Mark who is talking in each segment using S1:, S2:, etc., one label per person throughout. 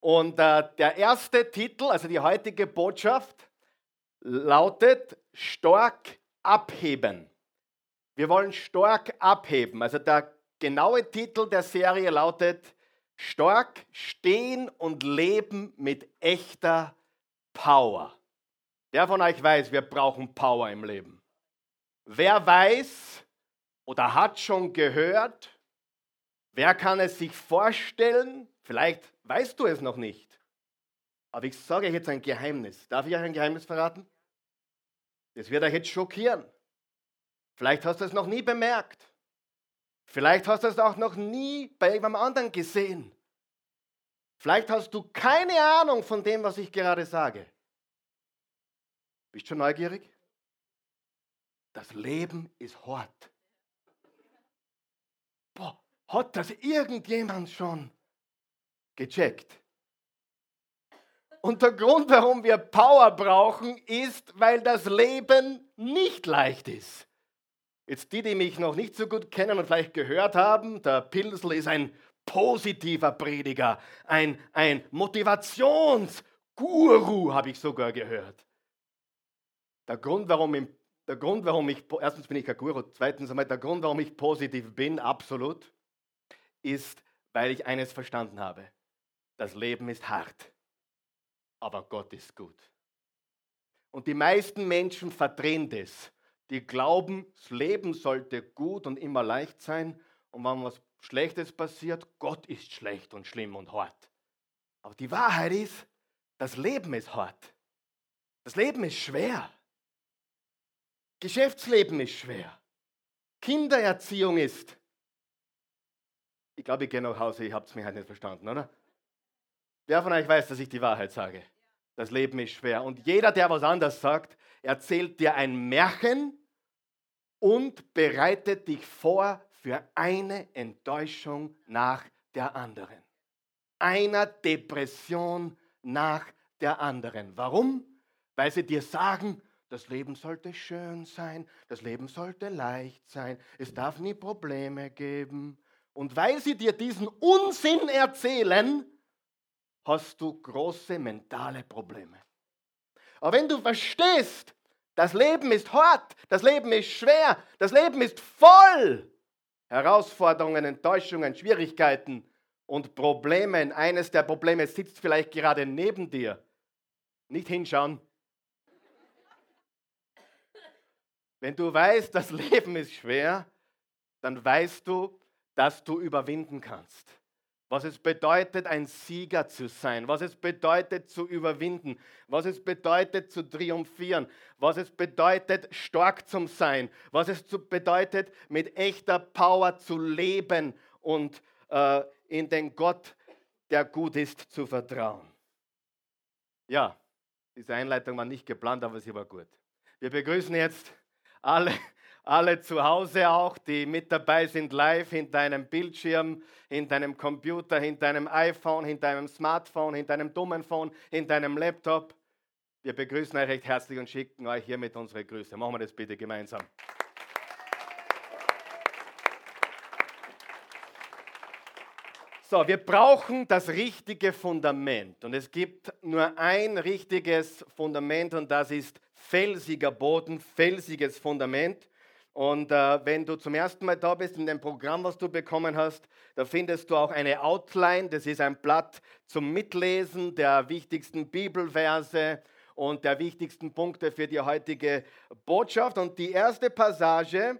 S1: Und äh, der erste Titel, also die heutige Botschaft, lautet Stark abheben. Wir wollen stark abheben. Also der genaue Titel der Serie lautet Stark stehen und leben mit echter Power. Wer von euch weiß, wir brauchen Power im Leben? Wer weiß oder hat schon gehört, wer kann es sich vorstellen, vielleicht weißt du es noch nicht, aber ich sage euch jetzt ein Geheimnis. Darf ich euch ein Geheimnis verraten? Das wird euch jetzt schockieren. Vielleicht hast du es noch nie bemerkt. Vielleicht hast du es auch noch nie bei jemandem anderen gesehen. Vielleicht hast du keine Ahnung von dem, was ich gerade sage. Bist du schon neugierig? Das Leben ist hart. Boah, hat das irgendjemand schon gecheckt? Und der Grund, warum wir Power brauchen, ist, weil das Leben nicht leicht ist. Jetzt die, die mich noch nicht so gut kennen und vielleicht gehört haben, der Pilsel ist ein positiver Prediger, ein, ein Motivationsguru, habe ich sogar gehört. Der Grund, warum ich, der Grund, warum ich, erstens bin ich kein Guru, zweitens einmal, der Grund, warum ich positiv bin, absolut, ist, weil ich eines verstanden habe. Das Leben ist hart, aber Gott ist gut. Und die meisten Menschen verdrehen das. Die glauben, das Leben sollte gut und immer leicht sein. Und wenn was Schlechtes passiert, Gott ist schlecht und schlimm und hart. Aber die Wahrheit ist, das Leben ist hart. Das Leben ist schwer. Geschäftsleben ist schwer. Kindererziehung ist. Ich glaube, ich gehe nach Hause, ihr habt es mir halt nicht verstanden, oder? Wer von euch weiß, dass ich die Wahrheit sage? Das Leben ist schwer. Und jeder, der was anderes sagt, erzählt dir ein Märchen und bereitet dich vor für eine Enttäuschung nach der anderen. Einer Depression nach der anderen. Warum? Weil sie dir sagen, das Leben sollte schön sein, das Leben sollte leicht sein, es darf nie Probleme geben. Und weil sie dir diesen Unsinn erzählen, hast du große mentale Probleme. Aber wenn du verstehst, das Leben ist hart, das Leben ist schwer, das Leben ist voll Herausforderungen, Enttäuschungen, Schwierigkeiten und Problemen. Eines der Probleme sitzt vielleicht gerade neben dir. Nicht hinschauen, Wenn du weißt, das Leben ist schwer, dann weißt du, dass du überwinden kannst. Was es bedeutet, ein Sieger zu sein, was es bedeutet, zu überwinden, was es bedeutet, zu triumphieren, was es bedeutet, stark zu sein, was es bedeutet, mit echter Power zu leben und äh, in den Gott, der gut ist, zu vertrauen. Ja, diese Einleitung war nicht geplant, aber sie war gut. Wir begrüßen jetzt alle, alle zu Hause auch, die mit dabei sind, live hinter deinem Bildschirm, hinter deinem Computer, hinter deinem iPhone, hinter deinem Smartphone, hinter deinem dummen Phone, hinter deinem Laptop. Wir begrüßen euch recht herzlich und schicken euch hiermit unsere Grüße. Machen wir das bitte gemeinsam. So, wir brauchen das richtige Fundament. Und es gibt nur ein richtiges Fundament und das ist felsiger Boden, felsiges Fundament. Und äh, wenn du zum ersten Mal da bist in dem Programm, was du bekommen hast, da findest du auch eine Outline. Das ist ein Blatt zum Mitlesen der wichtigsten Bibelverse und der wichtigsten Punkte für die heutige Botschaft. Und die erste Passage,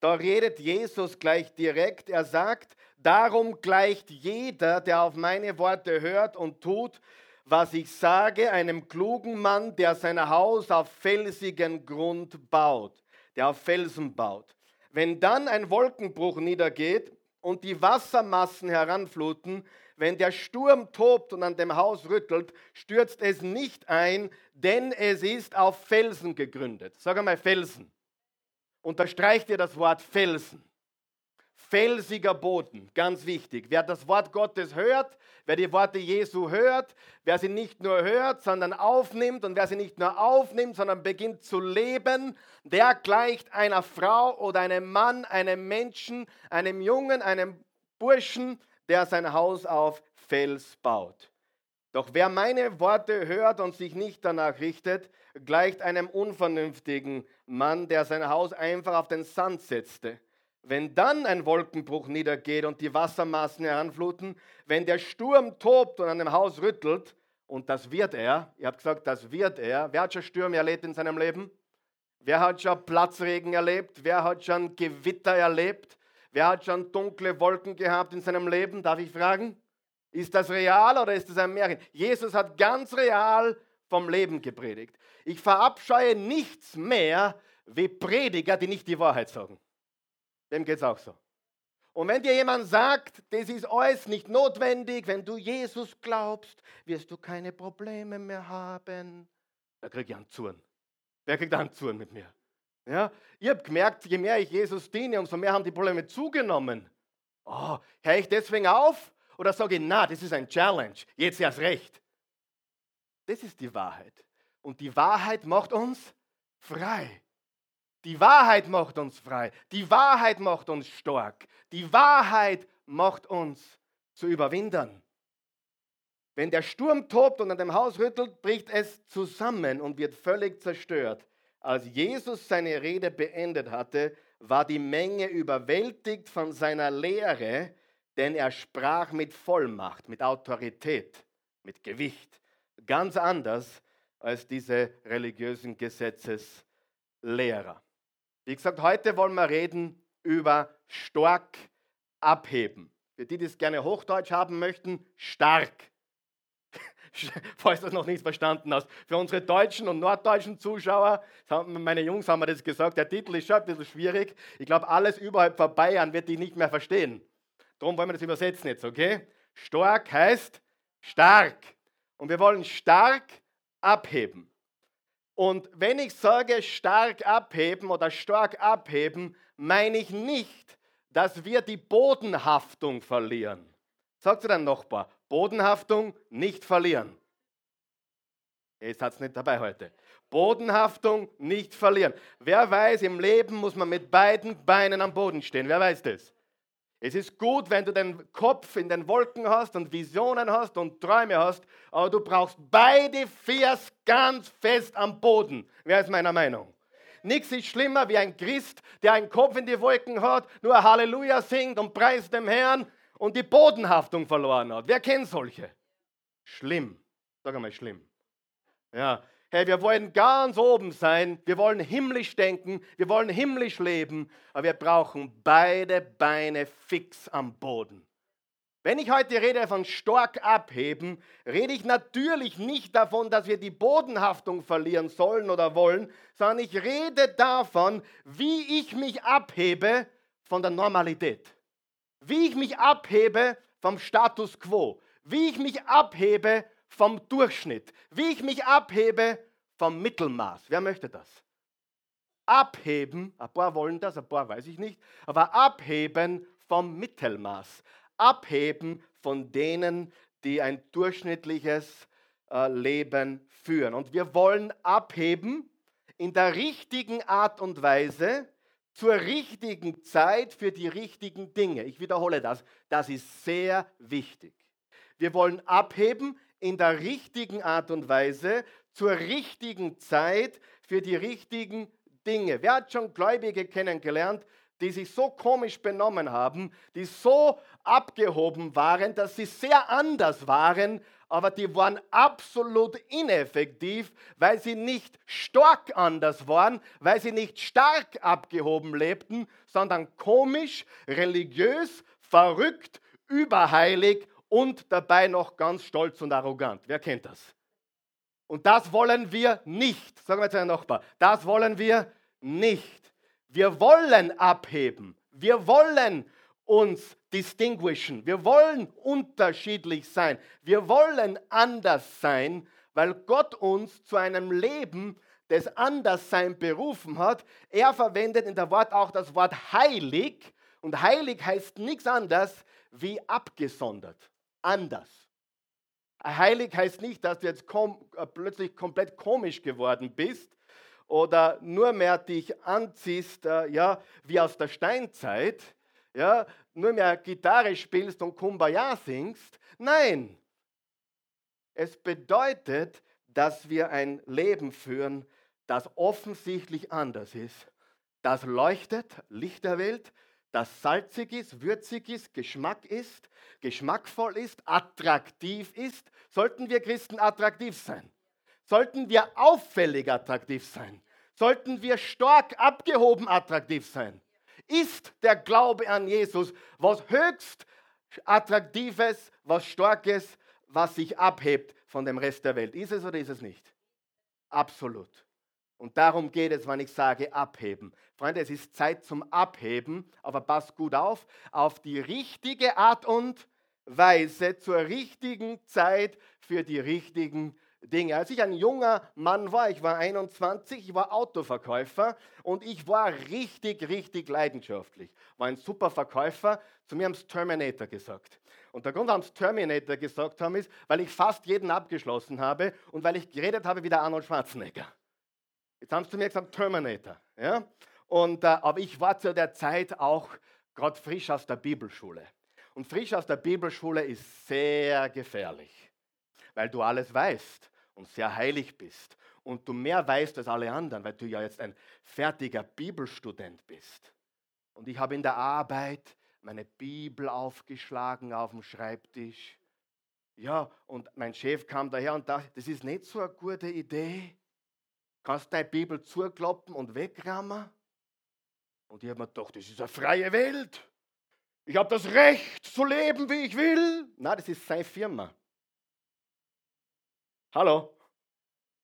S1: da redet Jesus gleich direkt. Er sagt, darum gleicht jeder, der auf meine Worte hört und tut, was ich sage, einem klugen Mann, der sein Haus auf felsigen Grund baut, der auf Felsen baut. Wenn dann ein Wolkenbruch niedergeht und die Wassermassen heranfluten, wenn der Sturm tobt und an dem Haus rüttelt, stürzt es nicht ein, denn es ist auf Felsen gegründet. Sag einmal Felsen. Unterstreicht ihr das Wort Felsen. Felsiger Boden, ganz wichtig. Wer das Wort Gottes hört, wer die Worte Jesu hört, wer sie nicht nur hört, sondern aufnimmt und wer sie nicht nur aufnimmt, sondern beginnt zu leben, der gleicht einer Frau oder einem Mann, einem Menschen, einem Jungen, einem Burschen, der sein Haus auf Fels baut. Doch wer meine Worte hört und sich nicht danach richtet, gleicht einem unvernünftigen Mann, der sein Haus einfach auf den Sand setzte. Wenn dann ein Wolkenbruch niedergeht und die Wassermassen heranfluten, wenn der Sturm tobt und an dem Haus rüttelt, und das wird er, ihr habt gesagt, das wird er. Wer hat schon Stürme erlebt in seinem Leben? Wer hat schon Platzregen erlebt? Wer hat schon Gewitter erlebt? Wer hat schon dunkle Wolken gehabt in seinem Leben? Darf ich fragen? Ist das real oder ist das ein Märchen? Jesus hat ganz real vom Leben gepredigt. Ich verabscheue nichts mehr wie Prediger, die nicht die Wahrheit sagen. Dem geht es auch so. Und wenn dir jemand sagt, das ist alles nicht notwendig, wenn du Jesus glaubst, wirst du keine Probleme mehr haben, da krieg ich einen Zorn. Wer kriegt einen Zorn mit mir? Ja? Ich habe gemerkt, je mehr ich Jesus diene, umso mehr haben die Probleme zugenommen. Oh, höre ich deswegen auf? Oder sage ich, na, das ist ein Challenge, jetzt erst recht. Das ist die Wahrheit. Und die Wahrheit macht uns frei. Die Wahrheit macht uns frei. Die Wahrheit macht uns stark. Die Wahrheit macht uns zu Überwindern. Wenn der Sturm tobt und an dem Haus rüttelt, bricht es zusammen und wird völlig zerstört. Als Jesus seine Rede beendet hatte, war die Menge überwältigt von seiner Lehre, denn er sprach mit Vollmacht, mit Autorität, mit Gewicht. Ganz anders als diese religiösen Gesetzeslehrer. Wie gesagt, heute wollen wir reden über stark abheben. Für die, die es gerne Hochdeutsch haben möchten, stark. Falls du das noch nicht verstanden hast. Für unsere deutschen und norddeutschen Zuschauer, meine Jungs haben mir das gesagt, der Titel ist schon ein bisschen schwierig. Ich glaube, alles überhalb von Bayern wird die nicht mehr verstehen. Darum wollen wir das übersetzen jetzt, okay? Stark heißt stark. Und wir wollen stark abheben. Und wenn ich sage stark abheben oder stark abheben, meine ich nicht, dass wir die Bodenhaftung verlieren. Sagt zu deinem Nachbar, Bodenhaftung nicht verlieren. Ihr seid nicht dabei heute. Bodenhaftung nicht verlieren. Wer weiß, im Leben muss man mit beiden Beinen am Boden stehen. Wer weiß das? Es ist gut, wenn du den Kopf in den Wolken hast und Visionen hast und Träume hast, aber du brauchst beide Fiers ganz fest am Boden. Wer ist meiner Meinung? Nichts ist schlimmer wie ein Christ, der einen Kopf in die Wolken hat, nur Halleluja singt und preist dem Herrn und die Bodenhaftung verloren hat. Wer kennt solche? Schlimm. Sag einmal schlimm. Ja, Hey, wir wollen ganz oben sein, wir wollen himmlisch denken, wir wollen himmlisch leben, aber wir brauchen beide Beine fix am Boden. Wenn ich heute rede von stark abheben, rede ich natürlich nicht davon, dass wir die Bodenhaftung verlieren sollen oder wollen, sondern ich rede davon, wie ich mich abhebe von der Normalität. Wie ich mich abhebe vom Status quo. Wie ich mich abhebe vom Durchschnitt, wie ich mich abhebe vom Mittelmaß. Wer möchte das? Abheben, ein paar wollen das, ein paar weiß ich nicht, aber abheben vom Mittelmaß. Abheben von denen, die ein durchschnittliches äh, Leben führen. Und wir wollen abheben in der richtigen Art und Weise, zur richtigen Zeit für die richtigen Dinge. Ich wiederhole das, das ist sehr wichtig. Wir wollen abheben in der richtigen Art und Weise, zur richtigen Zeit, für die richtigen Dinge. Wer hat schon Gläubige kennengelernt, die sich so komisch benommen haben, die so abgehoben waren, dass sie sehr anders waren, aber die waren absolut ineffektiv, weil sie nicht stark anders waren, weil sie nicht stark abgehoben lebten, sondern komisch, religiös, verrückt, überheilig und dabei noch ganz stolz und arrogant. Wer kennt das? Und das wollen wir nicht. Sagen wir zu einem Nachbar. Das wollen wir nicht. Wir wollen abheben. Wir wollen uns distinguishen. Wir wollen unterschiedlich sein. Wir wollen anders sein, weil Gott uns zu einem Leben des Anderssein berufen hat. Er verwendet in der Wort auch das Wort heilig. Und heilig heißt nichts anderes wie abgesondert anders. Heilig heißt nicht, dass du jetzt kom äh, plötzlich komplett komisch geworden bist oder nur mehr dich anziehst, äh, ja, wie aus der Steinzeit, ja, nur mehr Gitarre spielst und Kumbaya singst. Nein. Es bedeutet, dass wir ein Leben führen, das offensichtlich anders ist. Das leuchtet, Licht der Welt, das salzig ist, würzig ist, Geschmack ist, geschmackvoll ist, attraktiv ist. Sollten wir Christen attraktiv sein? Sollten wir auffällig attraktiv sein? Sollten wir stark abgehoben attraktiv sein? Ist der Glaube an Jesus was höchst attraktives, was starkes, was sich abhebt von dem Rest der Welt? Ist es oder ist es nicht? Absolut. Und darum geht es, wenn ich sage abheben. Freunde, es ist Zeit zum Abheben, aber passt gut auf, auf die richtige Art und Weise, zur richtigen Zeit, für die richtigen Dinge. Als ich ein junger Mann war, ich war 21, ich war Autoverkäufer und ich war richtig, richtig leidenschaftlich. War ein super Verkäufer. Zu mir haben es Terminator gesagt. Und der Grund, warum es Terminator gesagt haben, ist, weil ich fast jeden abgeschlossen habe und weil ich geredet habe wie der Arnold Schwarzenegger. Jetzt haben sie zu mir gesagt Terminator. Ja? Und, äh, aber ich war zu der Zeit auch gerade frisch aus der Bibelschule. Und frisch aus der Bibelschule ist sehr gefährlich, weil du alles weißt und sehr heilig bist. Und du mehr weißt als alle anderen, weil du ja jetzt ein fertiger Bibelstudent bist. Und ich habe in der Arbeit meine Bibel aufgeschlagen auf dem Schreibtisch. Ja, und mein Chef kam daher und dachte, das ist nicht so eine gute Idee. Kannst deine Bibel zukloppen und wegrammen? Und ich habe mir gedacht, das ist eine freie Welt. Ich habe das Recht zu leben, wie ich will. Nein, das ist seine Firma. Hallo?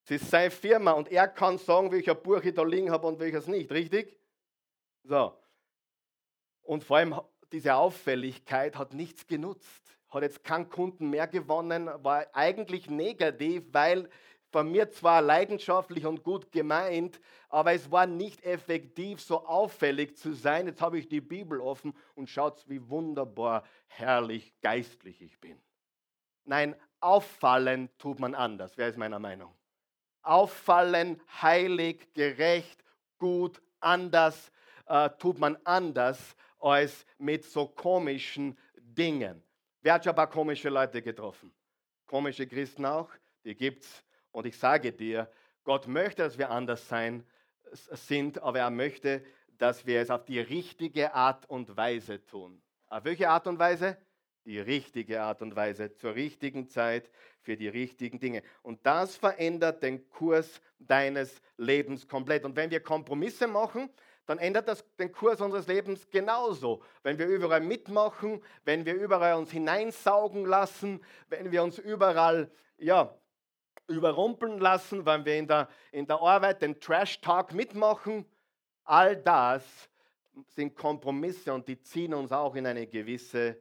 S1: Das ist seine Firma und er kann sagen, welcher Buch ich da liegen habe und welches nicht, richtig? So. Und vor allem diese Auffälligkeit hat nichts genutzt. Hat jetzt keinen Kunden mehr gewonnen, war eigentlich negativ, weil von mir zwar leidenschaftlich und gut gemeint, aber es war nicht effektiv, so auffällig zu sein. Jetzt habe ich die Bibel offen und schaut, wie wunderbar, herrlich, geistlich ich bin. Nein, auffallen tut man anders. Wer ist meiner Meinung? Auffallen, heilig, gerecht, gut, anders äh, tut man anders als mit so komischen Dingen. Wer hat schon ein paar komische Leute getroffen? Komische Christen auch, die gibt es und ich sage dir, Gott möchte, dass wir anders sein, sind, aber er möchte, dass wir es auf die richtige Art und Weise tun. Auf welche Art und Weise? Die richtige Art und Weise, zur richtigen Zeit, für die richtigen Dinge. Und das verändert den Kurs deines Lebens komplett. Und wenn wir Kompromisse machen, dann ändert das den Kurs unseres Lebens genauso. Wenn wir überall mitmachen, wenn wir überall uns hineinsaugen lassen, wenn wir uns überall ja, überrumpeln lassen, wenn wir in der, in der Arbeit den Trash-Talk mitmachen. All das sind Kompromisse und die ziehen uns auch in eine gewisse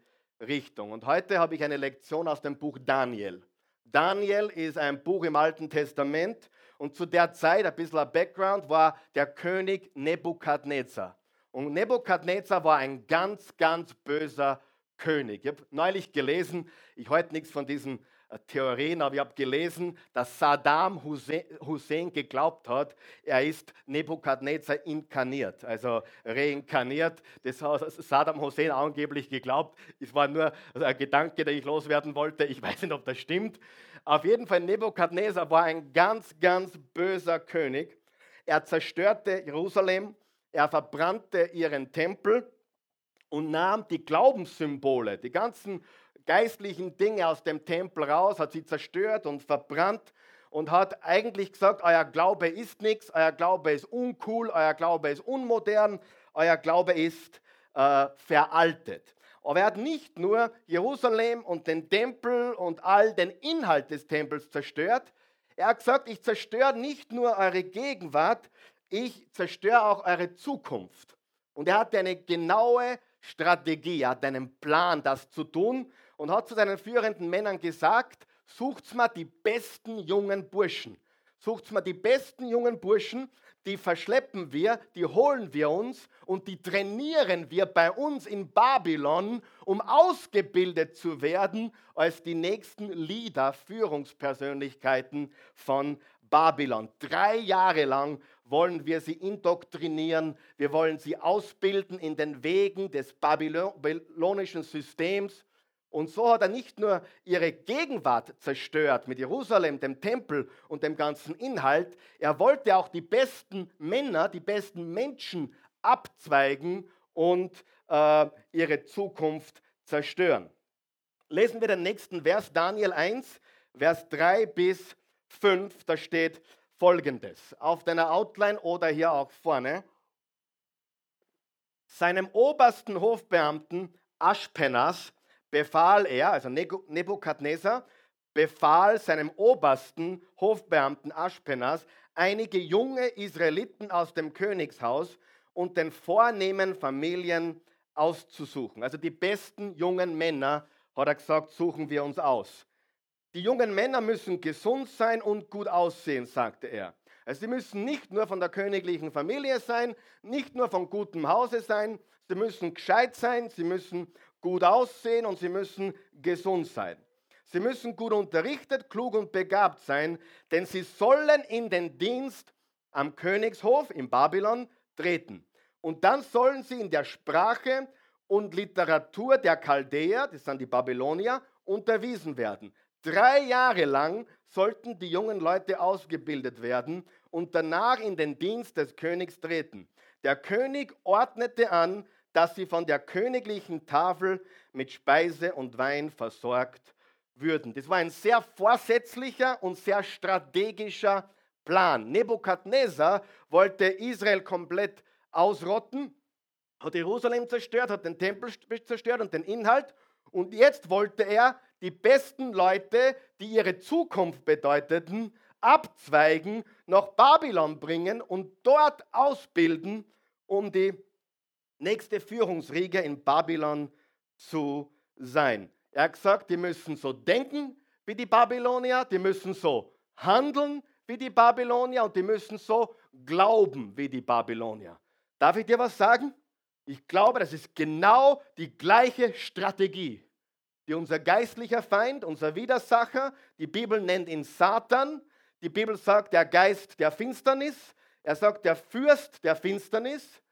S1: Richtung. Und heute habe ich eine Lektion aus dem Buch Daniel. Daniel ist ein Buch im Alten Testament und zu der Zeit, ein bisschen ein Background, war der König Nebukadnezar. Und Nebukadnezar war ein ganz, ganz böser König. Ich habe neulich gelesen, ich halte nichts von diesen Theorien, aber ich habe gelesen, dass Saddam Hussein geglaubt hat, er ist Nebukadnezar inkarniert, also reinkarniert. Das hat Saddam Hussein angeblich geglaubt. Es war nur ein Gedanke, den ich loswerden wollte. Ich weiß nicht, ob das stimmt. Auf jeden Fall, Nebukadnezar war ein ganz, ganz böser König. Er zerstörte Jerusalem, er verbrannte ihren Tempel und nahm die Glaubenssymbole, die ganzen geistlichen Dinge aus dem Tempel raus, hat sie zerstört und verbrannt und hat eigentlich gesagt, euer Glaube ist nichts, euer Glaube ist uncool, euer Glaube ist unmodern, euer Glaube ist äh, veraltet. Aber er hat nicht nur Jerusalem und den Tempel und all den Inhalt des Tempels zerstört, er hat gesagt, ich zerstöre nicht nur eure Gegenwart, ich zerstöre auch eure Zukunft. Und er hatte eine genaue Strategie, er hat einen Plan, das zu tun und hat zu seinen führenden Männern gesagt, sucht mal die besten jungen Burschen. Sucht mal die besten jungen Burschen, die verschleppen wir, die holen wir uns und die trainieren wir bei uns in Babylon, um ausgebildet zu werden als die nächsten Leader, Führungspersönlichkeiten von Babylon. Drei Jahre lang wollen wir sie indoktrinieren, wir wollen sie ausbilden in den Wegen des babylonischen Systems Und so hat er nicht nur ihre Gegenwart zerstört mit Jerusalem, dem Tempel und dem ganzen Inhalt, er wollte auch die besten Männer, die besten Menschen abzweigen und äh, ihre Zukunft zerstören. Lesen wir den nächsten Vers, Daniel 1, Vers 3 bis 5, da steht folgendes, auf deiner Outline oder hier auch vorne. Seinem obersten Hofbeamten Aschpenas befahl er, also Nebukadnezar, befahl seinem obersten Hofbeamten Aschpenas, einige junge Israeliten aus dem Königshaus und den vornehmen Familien auszusuchen. Also die besten jungen Männer, hat er gesagt, suchen wir uns aus. Die jungen Männer müssen gesund sein und gut aussehen, sagte er. Also sie müssen nicht nur von der königlichen Familie sein, nicht nur von gutem Hause sein, sie müssen gescheit sein, sie müssen gut aussehen und sie müssen gesund sein. Sie müssen gut unterrichtet, klug und begabt sein, denn sie sollen in den Dienst am Königshof in Babylon treten. Und dann sollen sie in der Sprache und Literatur der Chaldäer, das sind die Babylonier, unterwiesen werden. Drei Jahre lang sollten die jungen Leute ausgebildet werden und danach in den Dienst des Königs treten. Der König ordnete an, dass sie von der königlichen Tafel mit Speise und Wein versorgt würden. Das war ein sehr vorsätzlicher und sehr strategischer Plan. Nebukadnezar wollte Israel komplett ausrotten, hat Jerusalem zerstört, hat den Tempel zerstört und den Inhalt. Und jetzt wollte er die besten Leute, die ihre Zukunft bedeuteten, abzweigen, nach Babylon bringen und dort ausbilden, um die nächste Führungsriege in Babylon zu sein. Er hat gesagt, die müssen so denken wie die Babylonier, die müssen so handeln wie die Babylonier und die müssen so glauben wie die Babylonier. Darf ich dir was sagen? Ich glaube, das ist genau die gleiche Strategie, die unser geistlicher Feind, unser Widersacher, die Bibel nennt ihn Satan, die Bibel sagt der Geist der Finsternis, er sagt der Fürst der Finsternis.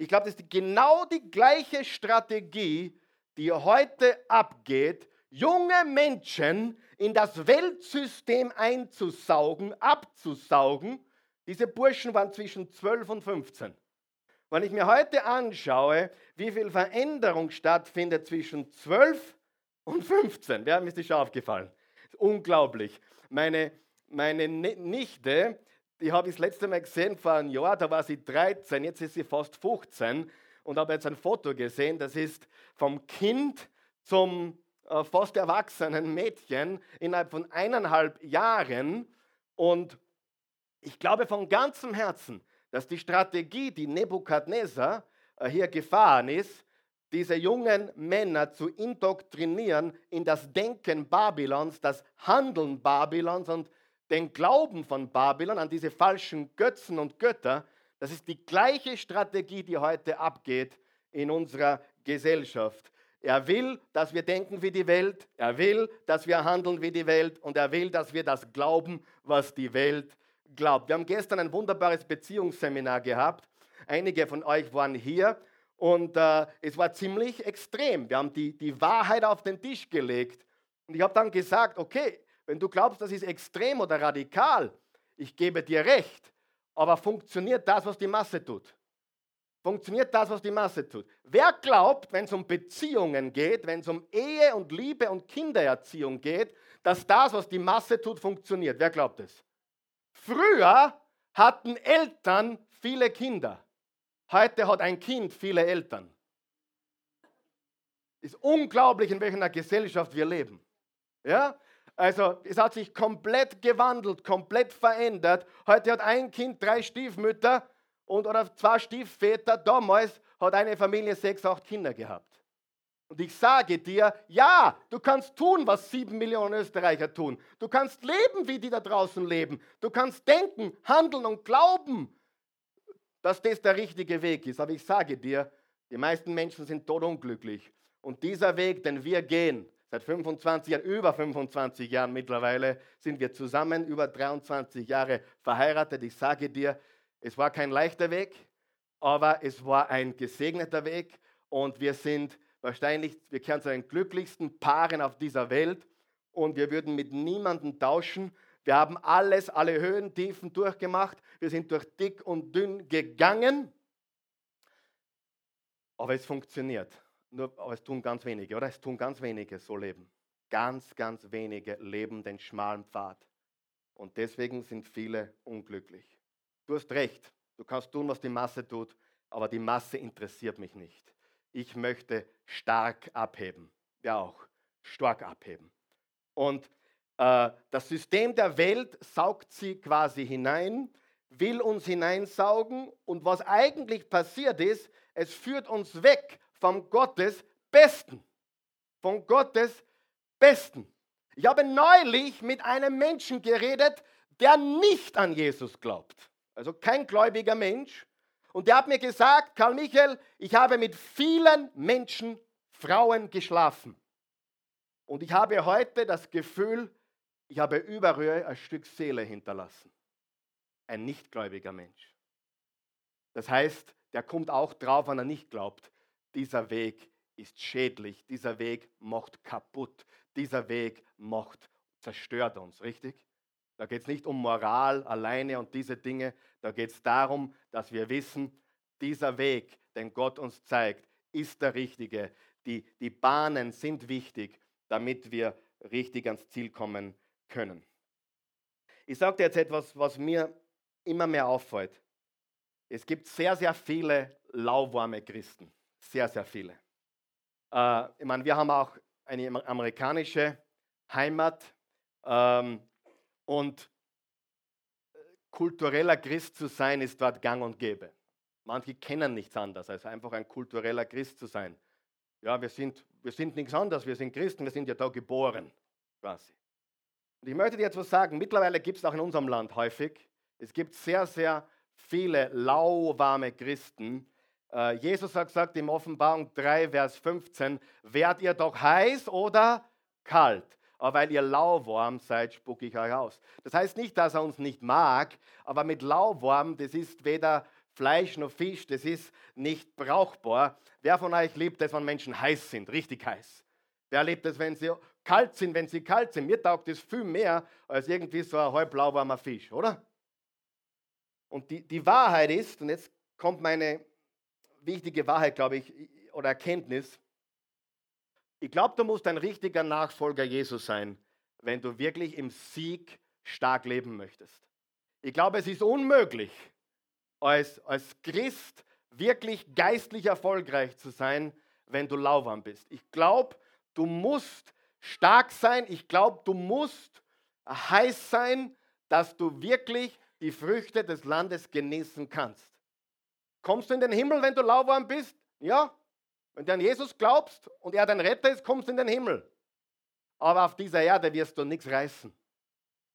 S1: Ich glaube, das ist genau die gleiche Strategie, die heute abgeht, junge Menschen in das Weltsystem einzusaugen, abzusaugen. Diese Burschen waren zwischen 12 und 15. Wenn ich mir heute anschaue, wie viel Veränderung stattfindet zwischen 12 und 15, wer ist das schon aufgefallen? Unglaublich. Meine, meine Nichte, die habe ich das letzte Mal gesehen vor einem Jahr, da war sie 13, jetzt ist sie fast 15 und habe jetzt ein Foto gesehen, das ist vom Kind zum äh, fast erwachsenen Mädchen innerhalb von eineinhalb Jahren und ich glaube von ganzem Herzen, dass die Strategie, die Nebukadnezar äh, hier gefahren ist, diese jungen Männer zu indoktrinieren in das Denken Babylons, das Handeln Babylons und den Glauben von Babylon an diese falschen Götzen und Götter, das ist die gleiche Strategie, die heute abgeht in unserer Gesellschaft. Er will, dass wir denken wie die Welt, er will, dass wir handeln wie die Welt und er will, dass wir das glauben, was die Welt glaubt. Wir haben gestern ein wunderbares Beziehungsseminar gehabt. Einige von euch waren hier und äh, es war ziemlich extrem. Wir haben die, die Wahrheit auf den Tisch gelegt. Und ich habe dann gesagt, okay, wenn du glaubst, das ist extrem oder radikal, ich gebe dir recht, aber funktioniert das, was die Masse tut? Funktioniert das, was die Masse tut? Wer glaubt, wenn es um Beziehungen geht, wenn es um Ehe und Liebe und Kindererziehung geht, dass das, was die Masse tut, funktioniert? Wer glaubt es? Früher hatten Eltern viele Kinder. Heute hat ein Kind viele Eltern. Ist unglaublich, in welcher Gesellschaft wir leben. Ja? Also, es hat sich komplett gewandelt, komplett verändert. Heute hat ein Kind drei Stiefmütter und oder zwei Stiefväter. Damals hat eine Familie sechs, acht Kinder gehabt. Und ich sage dir, ja, du kannst tun, was sieben Millionen Österreicher tun. Du kannst leben, wie die da draußen leben. Du kannst denken, handeln und glauben, dass das der richtige Weg ist. Aber ich sage dir, die meisten Menschen sind todunglücklich. Und dieser Weg, den wir gehen, seit 25 Jahren, über 25 Jahren mittlerweile, sind wir zusammen, über 23 Jahre verheiratet. Ich sage dir, es war kein leichter Weg, aber es war ein gesegneter Weg und wir sind wahrscheinlich, wir kennen zu den glücklichsten Paaren auf dieser Welt und wir würden mit niemandem tauschen. Wir haben alles, alle Höhen, Tiefen durchgemacht. Wir sind durch dick und dünn gegangen. Aber es funktioniert. Nur, aber es tun ganz wenige, oder? Es tun ganz wenige so leben. Ganz, ganz wenige leben den schmalen Pfad. Und deswegen sind viele unglücklich. Du hast recht. Du kannst tun, was die Masse tut, aber die Masse interessiert mich nicht. Ich möchte stark abheben. Ja auch. Stark abheben. Und äh, das System der Welt saugt sie quasi hinein, will uns hineinsaugen. Und was eigentlich passiert ist, es führt uns weg vom Gottes Besten. Von Gottes Besten. Ich habe neulich mit einem Menschen geredet, der nicht an Jesus glaubt. Also kein gläubiger Mensch. Und der hat mir gesagt, Karl Michael, ich habe mit vielen Menschen, Frauen geschlafen. Und ich habe heute das Gefühl, ich habe überall ein Stück Seele hinterlassen. Ein nichtgläubiger Mensch. Das heißt, der kommt auch drauf, wenn er nicht glaubt, dieser Weg ist schädlich, dieser Weg macht kaputt, dieser Weg macht, zerstört uns, richtig? Da geht es nicht um Moral alleine und diese Dinge, da geht es darum, dass wir wissen, dieser Weg, den Gott uns zeigt, ist der richtige. Die, die Bahnen sind wichtig, damit wir richtig ans Ziel kommen können. Ich sage dir jetzt etwas, was mir immer mehr auffällt. Es gibt sehr, sehr viele lauwarme Christen. Sehr, sehr viele. Äh, ich meine, wir haben auch eine amerikanische Heimat ähm, und äh, kultureller Christ zu sein ist dort gang und gäbe. Manche kennen nichts anderes, als einfach ein kultureller Christ zu sein. Ja, wir sind, wir sind nichts anderes, wir sind Christen, wir sind ja da geboren, quasi. Und ich möchte dir jetzt was sagen, mittlerweile gibt es auch in unserem Land häufig, es gibt sehr, sehr viele lauwarme Christen, Jesus hat gesagt im Offenbarung 3, Vers 15, werdet ihr doch heiß oder kalt. Aber weil ihr lauwarm seid, spucke ich euch aus. Das heißt nicht, dass er uns nicht mag, aber mit lauwarm, das ist weder Fleisch noch Fisch, das ist nicht brauchbar. Wer von euch liebt es, wenn Menschen heiß sind, richtig heiß? Wer liebt es, wenn sie kalt sind, wenn sie kalt sind? Mir taugt es viel mehr als irgendwie so ein halb lauwarmer Fisch, oder? Und die, die Wahrheit ist, und jetzt kommt meine wichtige Wahrheit, glaube ich, oder Erkenntnis. Ich glaube, du musst ein richtiger Nachfolger Jesus sein, wenn du wirklich im Sieg stark leben möchtest. Ich glaube, es ist unmöglich, als, als Christ wirklich geistlich erfolgreich zu sein, wenn du lauwarm bist. Ich glaube, du musst stark sein. Ich glaube, du musst heiß sein, dass du wirklich die Früchte des Landes genießen kannst. Kommst du in den Himmel, wenn du lauwarm bist? Ja. Wenn du an Jesus glaubst und er dein Retter ist, kommst du in den Himmel. Aber auf dieser Erde wirst du nichts reißen.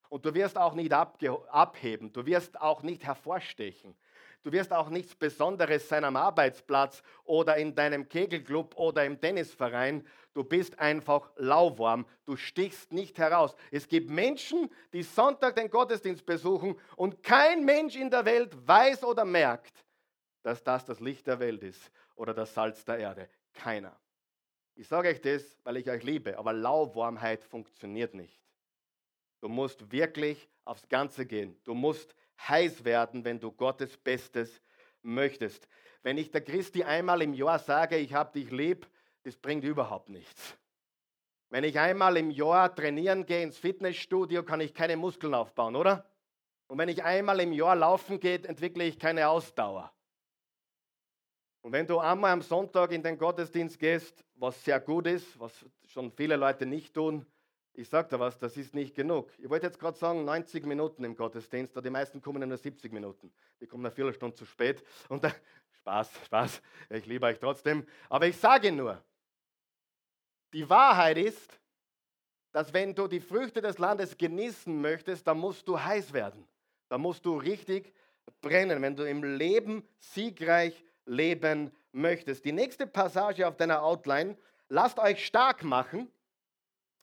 S1: Und du wirst auch nicht abheben. Du wirst auch nicht hervorstechen. Du wirst auch nichts Besonderes sein am Arbeitsplatz oder in deinem Kegelclub oder im Tennisverein. Du bist einfach lauwarm. Du stichst nicht heraus. Es gibt Menschen, die Sonntag den Gottesdienst besuchen und kein Mensch in der Welt weiß oder merkt, dass das das Licht der Welt ist oder das Salz der Erde. Keiner. Ich sage euch das, weil ich euch liebe, aber Lauwarmheit funktioniert nicht. Du musst wirklich aufs Ganze gehen. Du musst heiß werden, wenn du Gottes Bestes möchtest. Wenn ich der Christi einmal im Jahr sage, ich habe dich lieb, das bringt überhaupt nichts. Wenn ich einmal im Jahr trainieren gehe ins Fitnessstudio, kann ich keine Muskeln aufbauen, oder? Und wenn ich einmal im Jahr laufen gehe, entwickle ich keine Ausdauer. Und wenn du einmal am Sonntag in den Gottesdienst gehst, was sehr gut ist, was schon viele Leute nicht tun, ich sage dir was, das ist nicht genug. Ich wollte jetzt gerade sagen, 90 Minuten im Gottesdienst, die meisten kommen nur 70 Minuten. Die kommen eine Viertelstunde zu spät. Und da, Spaß, Spaß, ich liebe euch trotzdem. Aber ich sage nur, die Wahrheit ist, dass wenn du die Früchte des Landes genießen möchtest, dann musst du heiß werden. Da musst du richtig brennen. Wenn du im Leben siegreich leben möchtest. Die nächste Passage auf deiner Outline, lasst euch stark machen,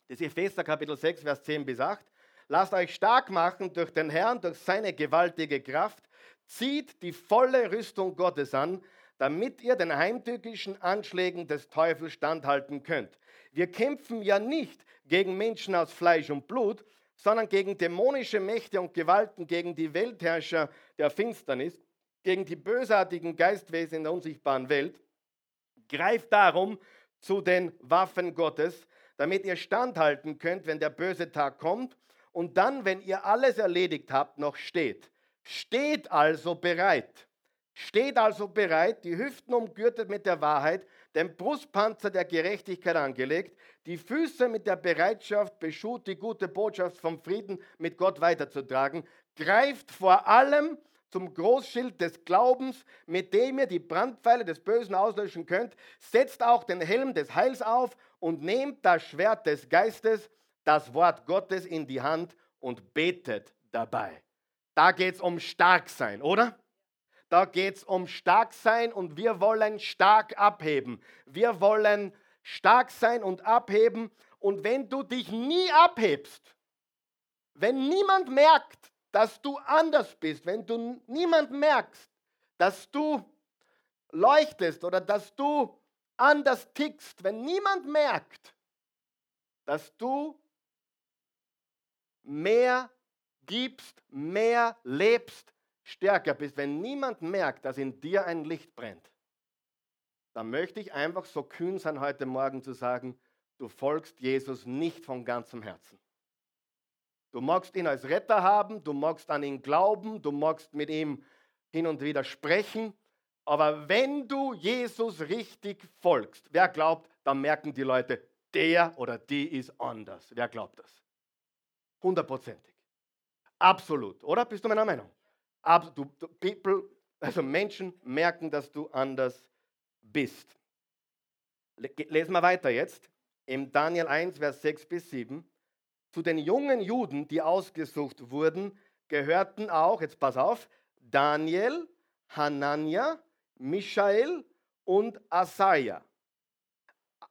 S1: das ist Epheser Kapitel 6, Vers 10 bis 8. Lasst euch stark machen durch den Herrn, durch seine gewaltige Kraft. Zieht die volle Rüstung Gottes an, damit ihr den heimtückischen Anschlägen des Teufels standhalten könnt. Wir kämpfen ja nicht gegen Menschen aus Fleisch und Blut, sondern gegen dämonische Mächte und Gewalten, gegen die Weltherrscher der Finsternis, gegen die bösartigen Geistwesen in der unsichtbaren Welt. Greift darum zu den Waffen Gottes, damit ihr standhalten könnt, wenn der böse Tag kommt und dann, wenn ihr alles erledigt habt, noch steht. Steht also bereit. Steht also bereit, die Hüften umgürtet mit der Wahrheit, den Brustpanzer der Gerechtigkeit angelegt, die Füße mit der Bereitschaft beschut, die gute Botschaft vom Frieden mit Gott weiterzutragen. Greift vor allem zum Großschild des Glaubens, mit dem ihr die Brandpfeile des Bösen auslöschen könnt. Setzt auch den Helm des Heils auf und nehmt das Schwert des Geistes, das Wort Gottes in die Hand und betet dabei. Da geht es um Starksein, oder? Da geht es um Starksein und wir wollen stark abheben. Wir wollen stark sein und abheben. Und wenn du dich nie abhebst, wenn niemand merkt, dass du anders bist, wenn du niemand merkst, dass du leuchtest oder dass du anders tickst, wenn niemand merkt, dass du mehr gibst, mehr lebst, stärker bist, wenn niemand merkt, dass in dir ein Licht brennt, dann möchte ich einfach so kühn sein, heute Morgen zu sagen, du folgst Jesus nicht von ganzem Herzen. Du magst ihn als Retter haben, du magst an ihn glauben, du magst mit ihm hin und wieder sprechen, aber wenn du Jesus richtig folgst, wer glaubt, dann merken die Leute, der oder die ist anders. Wer glaubt das? Hundertprozentig. Absolut, oder? Bist du meiner Meinung? Ab, du, du, people, also Menschen merken, dass du anders bist. Lesen wir weiter jetzt. Im Daniel 1, Vers 6 bis 7. Zu den jungen Juden, die ausgesucht wurden, gehörten auch, jetzt pass auf, Daniel, Hanania, Michael und Asaja.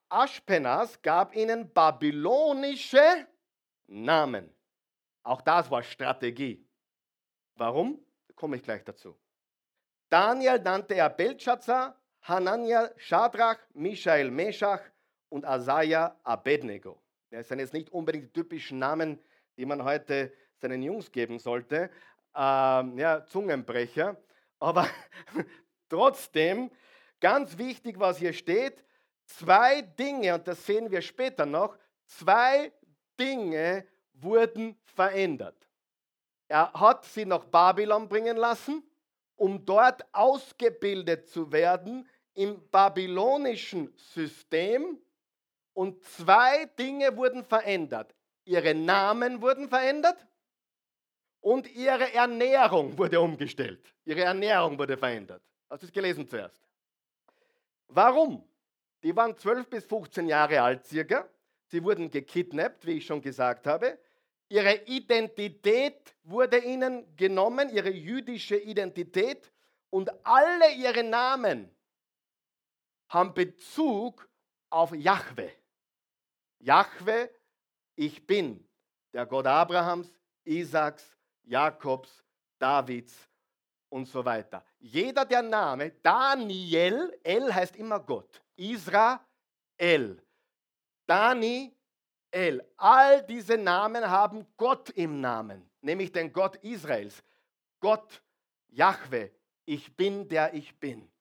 S1: Aschpenas gab ihnen babylonische Namen. Auch das war Strategie. Warum? Da komme ich gleich dazu. Daniel nannte er Belshazzar, Hanania Shadrach, Michael Meshach und Asaja Abednego. Das sind jetzt nicht unbedingt die typischen Namen, die man heute seinen Jungs geben sollte. Ähm, ja, Zungenbrecher. Aber trotzdem, ganz wichtig, was hier steht, zwei Dinge, und das sehen wir später noch, zwei Dinge wurden verändert. Er hat sie nach Babylon bringen lassen, um dort ausgebildet zu werden im babylonischen System. Und zwei Dinge wurden verändert. Ihre Namen wurden verändert und ihre Ernährung wurde umgestellt. Ihre Ernährung wurde verändert. Hast du es gelesen zuerst? Warum? Die waren 12 bis 15 Jahre alt circa. Sie wurden gekidnappt, wie ich schon gesagt habe. Ihre Identität wurde ihnen genommen, ihre jüdische Identität und alle ihre Namen haben Bezug auf Jahwe. Jahwe, ich bin der Gott Abrahams, Isaaks, Jakobs, Davids und so weiter. Jeder der Name, Daniel, El heißt immer Gott, Israel, Dani, El. All diese Namen haben Gott im Namen, nämlich den Gott Israels. Gott, Jahwe, ich bin der ich bin.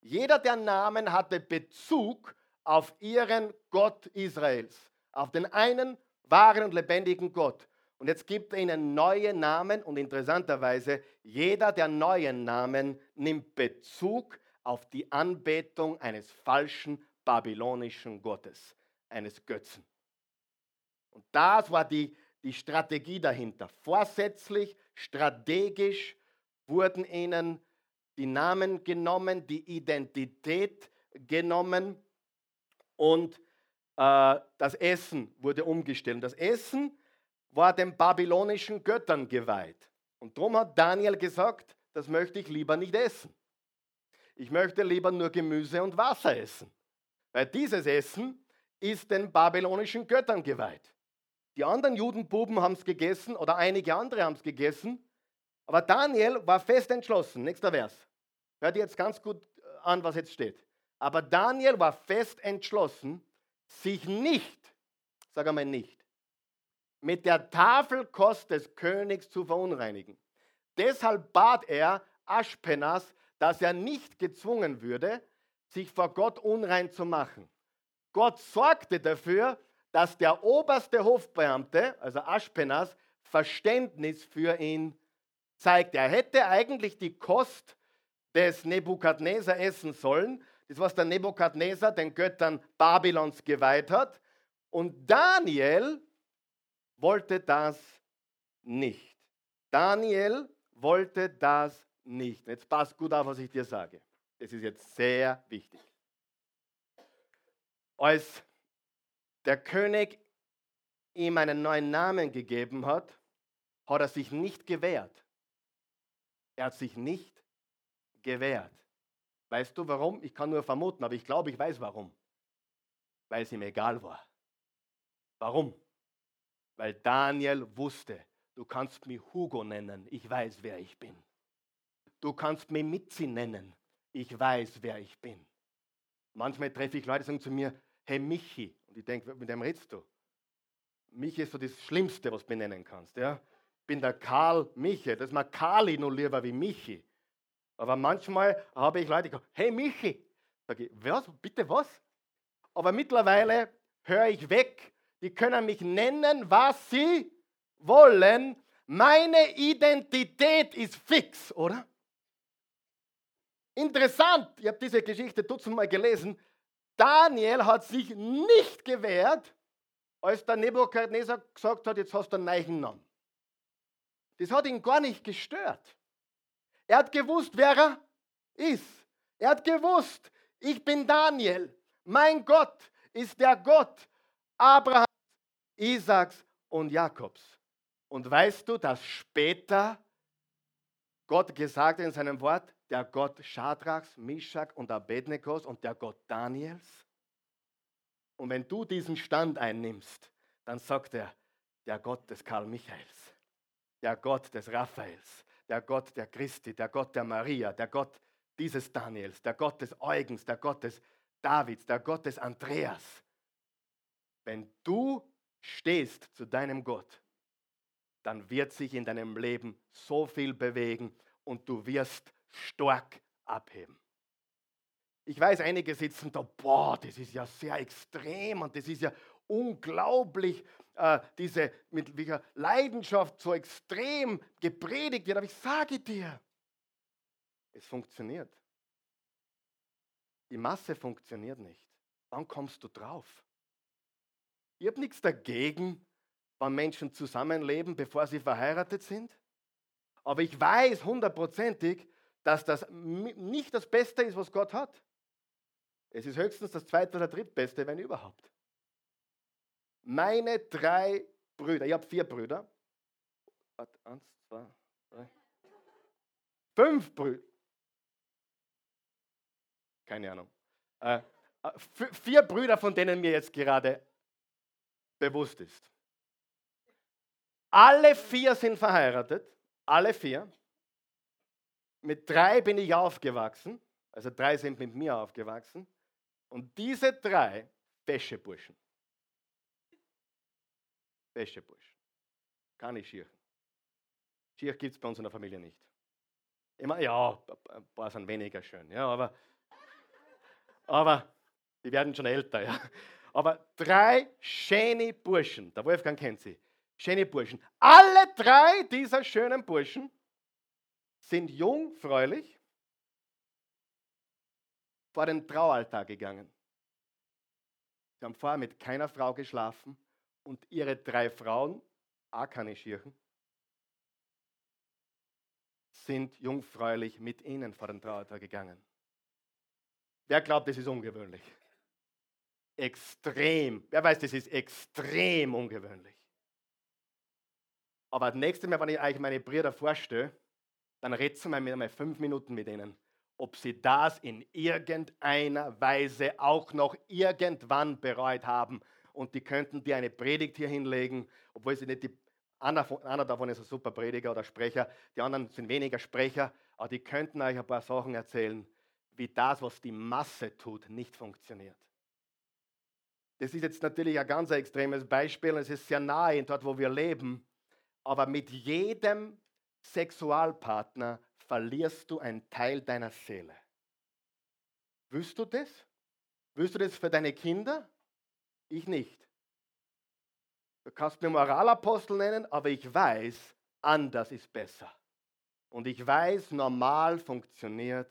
S1: Jeder der Namen hatte Bezug auf ihren Gott Israels, auf den einen wahren und lebendigen Gott. Und jetzt gibt er ihnen neue Namen und interessanterweise, jeder der neuen Namen nimmt Bezug auf die Anbetung eines falschen babylonischen Gottes, eines Götzen. Und das war die, die Strategie dahinter. Vorsätzlich, strategisch wurden ihnen die Namen genommen, die Identität genommen und äh, das Essen wurde umgestellt. Das Essen war den babylonischen Göttern geweiht. Und darum hat Daniel gesagt, das möchte ich lieber nicht essen. Ich möchte lieber nur Gemüse und Wasser essen. Weil dieses Essen ist den babylonischen Göttern geweiht. Die anderen Judenbuben haben es gegessen oder einige andere haben es gegessen. Aber Daniel war fest entschlossen. Nächster Vers. Hört ihr jetzt ganz gut äh, an, was jetzt steht. Aber Daniel war fest entschlossen, sich nicht, sag einmal nicht, mit der Tafelkost des Königs zu verunreinigen. Deshalb bat er Aschpenas, dass er nicht gezwungen würde, sich vor Gott unrein zu machen. Gott sorgte dafür, dass der oberste Hofbeamte, also Aschpenas, Verständnis für ihn zeigt. Er hätte eigentlich die Kost des Nebukadnezar essen sollen, das was der Nebukadnezar den Göttern Babylons geweiht hat. Und Daniel wollte das nicht. Daniel wollte das nicht. Jetzt passt gut auf, was ich dir sage. Das ist jetzt sehr wichtig. Als der König ihm einen neuen Namen gegeben hat, hat er sich nicht gewehrt. Er hat sich nicht gewehrt. Weißt du warum? Ich kann nur vermuten, aber ich glaube, ich weiß warum. Weil es ihm egal war. Warum? Weil Daniel wusste, du kannst mich Hugo nennen, ich weiß, wer ich bin. Du kannst mich Mitzi nennen, ich weiß, wer ich bin. Manchmal treffe ich Leute, die sagen zu mir, hey Michi, und ich denke, mit dem redest du? Michi ist so das Schlimmste, was du benennen kannst. Ja? Ich bin der Karl Michi, das ist mal Kali nur lieber wie Michi. Aber manchmal habe ich Leute, die sagen, hey Michi, sage ich, was, bitte was? Aber mittlerweile höre ich weg die können mich nennen, was sie wollen. Meine Identität ist fix, oder? Interessant, ich habe diese Geschichte dutzendmal gelesen. Daniel hat sich nicht gewehrt, als der Nebukadnezar gesagt hat, jetzt hast du einen neuen Namen. Das hat ihn gar nicht gestört. Er hat gewusst, wer er ist. Er hat gewusst, ich bin Daniel. Mein Gott ist der Gott Abraham. Isaaks und Jakobs. Und weißt du, dass später Gott gesagt hat in seinem Wort, der Gott Schadrachs, Mischak und Abednegos und der Gott Daniels? Und wenn du diesen Stand einnimmst, dann sagt er, der Gott des Karl Michaels, der Gott des Raphaels, der Gott der Christi, der Gott der Maria, der Gott dieses Daniels, der Gott des Eugens, der Gott des Davids, der Gott des Andreas. Wenn du stehst zu deinem Gott, dann wird sich in deinem Leben so viel bewegen und du wirst stark abheben. Ich weiß, einige sitzen da, boah, das ist ja sehr extrem und das ist ja unglaublich, äh, diese mit welcher Leidenschaft so extrem gepredigt wird. Aber ich sage dir, es funktioniert. Die Masse funktioniert nicht. Wann kommst du drauf? Ich habe nichts dagegen, wenn Menschen zusammenleben, bevor sie verheiratet sind. Aber ich weiß hundertprozentig, dass das nicht das Beste ist, was Gott hat. Es ist höchstens das zweite oder drittbeste, wenn überhaupt. Meine drei Brüder, ich habe vier Brüder. Eins, zwei, drei. Fünf Brüder. Keine Ahnung. Äh, äh vier Brüder, von denen mir jetzt gerade bewusst ist. Alle vier sind verheiratet, alle vier. Mit drei bin ich aufgewachsen, also drei sind mit mir aufgewachsen. Und diese drei Wäscheburschen. Wäscheburschen. Kann ich schirchen. Schirch gibt es bei uns in der Familie nicht. Immer, ja, ein paar sind weniger schön, ja, aber, aber die werden schon älter, ja. Aber drei schöne Burschen, der Wolfgang kennt sie, schöne Burschen. Alle drei dieser schönen Burschen sind jungfräulich vor den Traualtar gegangen. Sie haben vorher mit keiner Frau geschlafen und ihre drei Frauen, auch keine Schirchen, sind jungfräulich mit ihnen vor den Traualtar gegangen. Wer glaubt, das ist ungewöhnlich? extrem, wer weiß, das ist extrem ungewöhnlich. Aber das nächste Mal, wenn ich euch meine Brüder vorstelle, dann redet mal mit einmal fünf Minuten mit ihnen, ob sie das in irgendeiner Weise auch noch irgendwann bereut haben. Und die könnten dir eine Predigt hier hinlegen, obwohl sie nicht die, einer, einer davon ist ein super Prediger oder Sprecher, die anderen sind weniger Sprecher, aber die könnten euch ein paar Sachen erzählen, wie das, was die Masse tut, nicht funktioniert. Das ist jetzt natürlich ein ganz extremes Beispiel und es ist sehr nahe dort, wo wir leben. Aber mit jedem Sexualpartner verlierst du einen Teil deiner Seele. Willst du das? Willst du das für deine Kinder? Ich nicht. Du kannst mir Moralapostel nennen, aber ich weiß, anders ist besser. Und ich weiß, normal funktioniert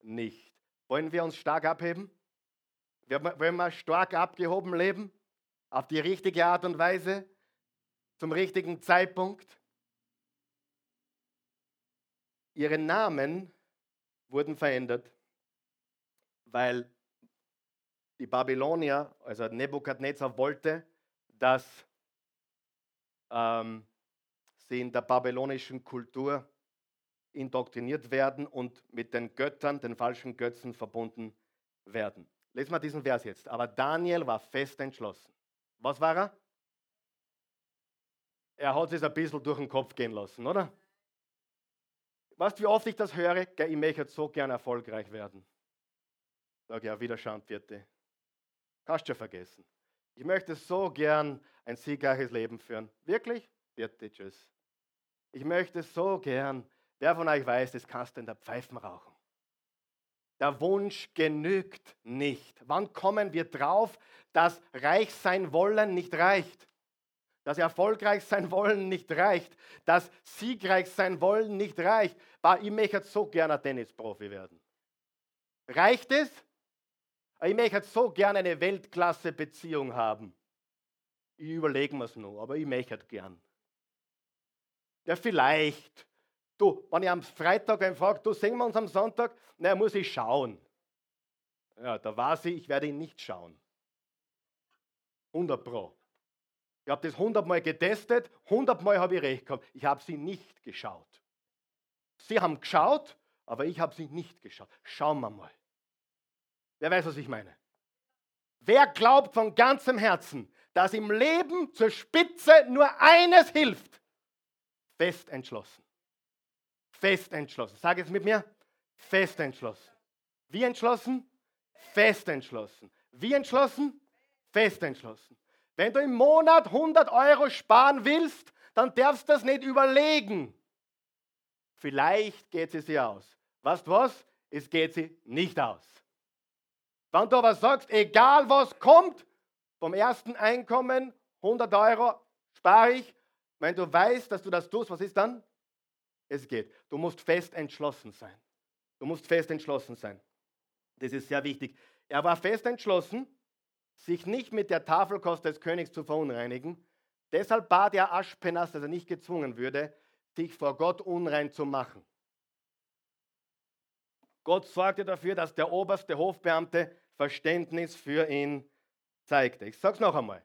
S1: nicht. Wollen wir uns stark abheben? Wollen wir stark abgehoben leben? Auf die richtige Art und Weise? Zum richtigen Zeitpunkt? Ihre Namen wurden verändert, weil die Babylonier, also Nebukadnezar wollte, dass ähm, sie in der babylonischen Kultur indoktriniert werden und mit den Göttern, den falschen Götzen verbunden werden. Lesen wir diesen Vers jetzt. Aber Daniel war fest entschlossen. Was war er? Er hat sich ein bisschen durch den Kopf gehen lassen, oder? Weißt du, wie oft ich das höre? Ich möchte so gern erfolgreich werden. Sag ja, Wiederschauen, bitte. Kannst du ja vergessen. Ich möchte so gern ein siegreiches Leben führen. Wirklich? Bitte, tschüss. Ich möchte so gern, wer von euch weiß, das kannst du in der Pfeifen rauchen. Der Wunsch genügt nicht. Wann kommen wir drauf, dass reich sein wollen nicht reicht? Dass erfolgreich sein wollen nicht reicht. Dass siegreich sein wollen nicht reicht. Ich möchte so gerne Tennisprofi werden. Reicht es? Ich möchte so gerne eine Weltklasse-Beziehung haben. Ich überlege mir es noch, aber ich möchte gern. Ja, vielleicht. Du, wenn ich am Freitag einen frage, du singen wir uns am Sonntag, naja, muss ich schauen. Ja, da weiß ich, ich werde ihn nicht schauen. 100 Pro. Ich habe das 100 Mal getestet, 100 Mal habe ich recht gehabt. Ich habe sie nicht geschaut. Sie haben geschaut, aber ich habe sie nicht geschaut. Schauen wir mal. Wer weiß, was ich meine? Wer glaubt von ganzem Herzen, dass im Leben zur Spitze nur eines hilft? Fest entschlossen. Fest entschlossen. Sag es mit mir. Fest entschlossen. Wie entschlossen? Fest entschlossen. Wie entschlossen? Fest entschlossen. Wenn du im Monat 100 Euro sparen willst, dann darfst du das nicht überlegen. Vielleicht geht es dir aus. Du was? Es geht sie nicht aus. Wenn du aber sagst, egal was kommt, vom ersten Einkommen 100 Euro spare ich, wenn du weißt, dass du das tust, was ist dann? Es geht. Du musst fest entschlossen sein. Du musst fest entschlossen sein. Das ist sehr wichtig. Er war fest entschlossen, sich nicht mit der Tafelkost des Königs zu verunreinigen. Deshalb bat er Aschpenas, dass er nicht gezwungen würde, sich vor Gott unrein zu machen. Gott sorgte dafür, dass der oberste Hofbeamte Verständnis für ihn zeigte. Ich sage es noch einmal.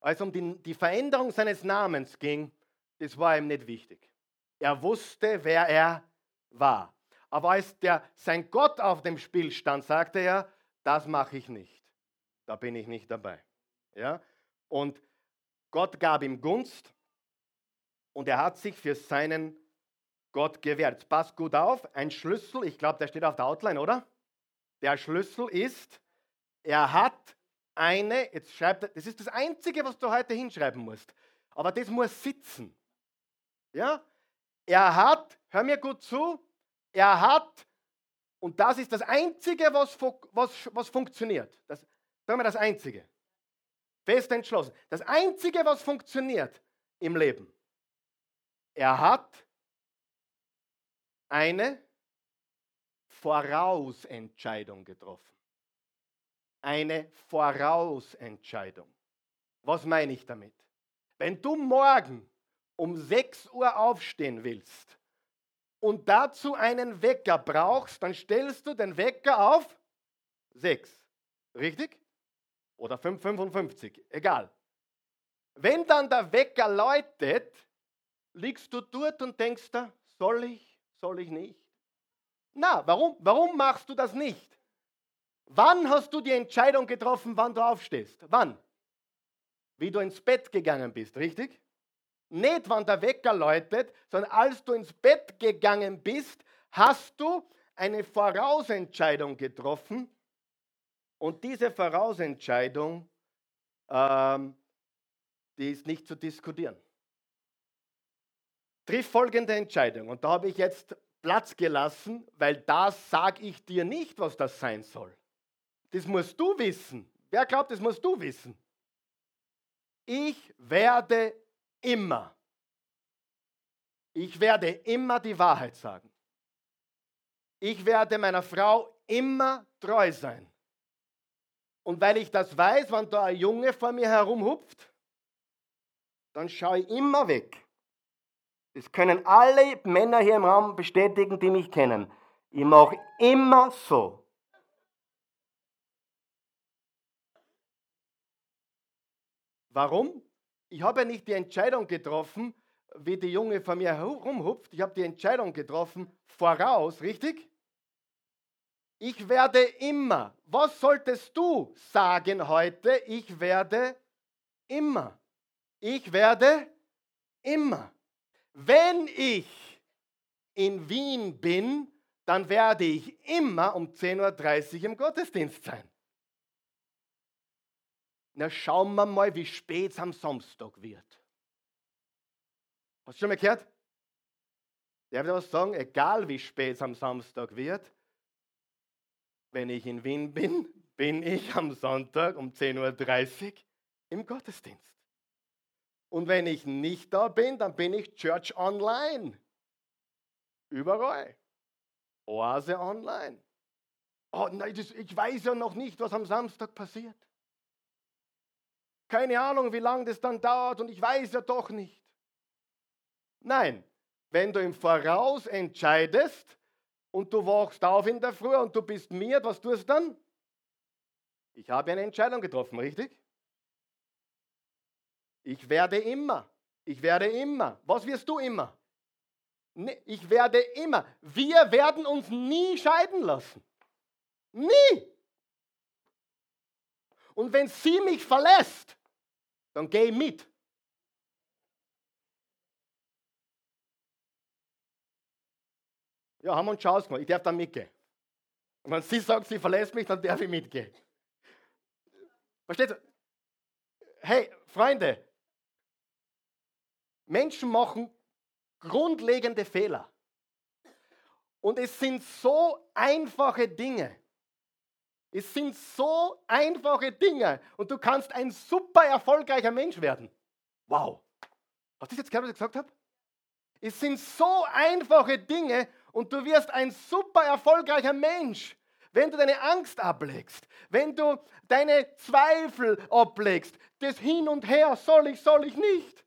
S1: Als um die, die Veränderung seines Namens ging, das war ihm nicht wichtig. Er wusste, wer er war. Aber als der, sein Gott auf dem Spiel stand, sagte er, das mache ich nicht. Da bin ich nicht dabei. Ja? Und Gott gab ihm Gunst und er hat sich für seinen Gott gewährt. Pass gut auf, ein Schlüssel, ich glaube, der steht auf der Outline, oder? Der Schlüssel ist, er hat eine, jetzt schreibt er, das ist das Einzige, was du heute hinschreiben musst, aber das muss sitzen. Ja? Er hat, hör mir gut zu, er hat, und das ist das Einzige, was, was, was funktioniert. Das, sagen wir das Einzige. Fest entschlossen. Das Einzige, was funktioniert im Leben. Er hat eine Vorausentscheidung getroffen. Eine Vorausentscheidung. Was meine ich damit? Wenn du morgen um 6 Uhr aufstehen willst und dazu einen Wecker brauchst, dann stellst du den Wecker auf 6. Richtig? Oder 5,55, egal. Wenn dann der Wecker läutet, liegst du dort und denkst da, soll ich, soll ich nicht? Na, warum, warum machst du das nicht? Wann hast du die Entscheidung getroffen, wann du aufstehst? Wann? Wie du ins Bett gegangen bist, richtig? Nicht, wann der Wecker läutet, sondern als du ins Bett gegangen bist, hast du eine Vorausentscheidung getroffen und diese Vorausentscheidung, ähm, die ist nicht zu diskutieren. Triff folgende Entscheidung und da habe ich jetzt Platz gelassen, weil das sage ich dir nicht, was das sein soll. Das musst du wissen. Wer glaubt, das musst du wissen? Ich werde immer, ich werde immer die Wahrheit sagen. Ich werde meiner Frau immer treu sein. Und weil ich das weiß, wenn da ein Junge vor mir herumhupft, dann schaue ich immer weg. Das können alle Männer hier im Raum bestätigen, die mich kennen. Ich mache immer so. Warum? Ich habe ja nicht die Entscheidung getroffen, wie die Junge vor mir herumhupft. Ich habe die Entscheidung getroffen voraus, richtig? Ich werde immer. Was solltest du sagen heute? Ich werde immer. Ich werde immer. Wenn ich in Wien bin, dann werde ich immer um 10.30 Uhr im Gottesdienst sein. Na, schauen wir mal, wie spät es am Samstag wird. Hast du schon mal gehört? Darf ich was sagen? Egal wie spät es am Samstag wird, wenn ich in Wien bin, bin ich am Sonntag um 10.30 Uhr im Gottesdienst. Und wenn ich nicht da bin, dann bin ich Church Online. Überall. Oase Online. Oh nein, das, ich weiß ja noch nicht, was am Samstag passiert. Keine Ahnung, wie lange das dann dauert und ich weiß ja doch nicht. Nein, wenn du im Voraus entscheidest und du wachst auf in der Früh und du bist mir, was tust du dann? Ich habe eine Entscheidung getroffen, richtig? Ich werde immer. Ich werde immer. Was wirst du immer? Ich werde immer. Wir werden uns nie scheiden lassen. Nie. Und wenn sie mich verlässt, dann geh mit. Ja, haben wir uns schon ausgemacht. Ich darf dann mitgehen. Und wenn sie sagt, sie verlässt mich, dann darf ich mitgehen. Versteht ihr? Hey, Freunde, Menschen machen grundlegende Fehler. Und es sind so einfache Dinge. Es sind so einfache Dinge und du kannst ein super erfolgreicher Mensch werden. Wow. Hast du das jetzt gehört, was ich gesagt habe? Es sind so einfache Dinge und du wirst ein super erfolgreicher Mensch, wenn du deine Angst ablegst, wenn du deine Zweifel ablegst, das Hin und Her, soll ich, soll ich nicht.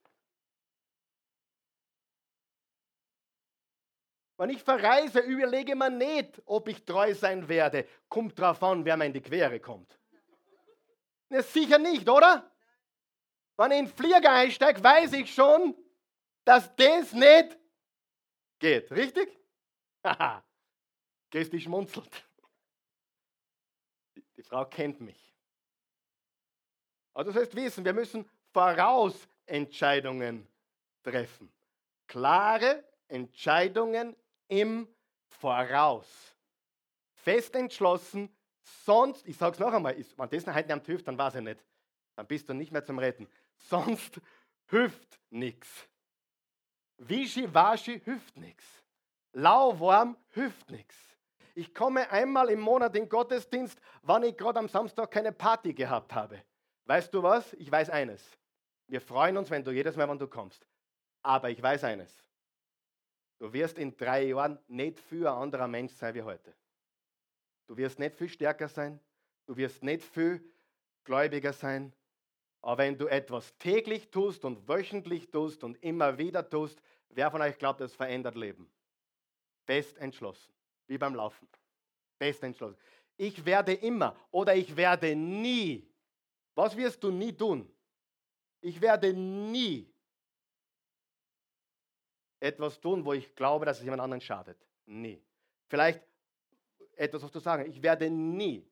S1: Wenn ich verreise, überlege mir nicht, ob ich treu sein werde. Kommt drauf an, wer mir in die Quere kommt. Ja, sicher nicht, oder? Wenn ich in den Flieger einsteige, weiß ich schon, dass das nicht geht. Richtig? Haha. Christi schmunzelt. Die Frau kennt mich. Aber das heißt wissen, wir müssen Vorausentscheidungen treffen. Klare Entscheidungen im Voraus. Fest entschlossen, sonst, ich sage es noch einmal, wenn das heute nicht hilft, dann weiß ich nicht. Dann bist du nicht mehr zum Retten. Sonst hilft nichts. Wischi-waschi hilft nichts. Lauwarm hilft nichts. Ich komme einmal im Monat in Gottesdienst, wann ich gerade am Samstag keine Party gehabt habe. Weißt du was? Ich weiß eines. Wir freuen uns, wenn du jedes Mal, wenn du kommst. Aber ich weiß eines. Du wirst in drei Jahren nicht viel ein anderer Mensch sein wie heute. Du wirst nicht viel stärker sein, du wirst nicht viel gläubiger sein, aber wenn du etwas täglich tust und wöchentlich tust und immer wieder tust, wer von euch glaubt, das verändert Leben? Fest entschlossen, wie beim Laufen. Fest entschlossen. Ich werde immer oder ich werde nie. Was wirst du nie tun? Ich werde nie etwas tun, wo ich glaube, dass es jemand anderen schadet. Nie. Vielleicht etwas, was du sagen. Ich werde nie.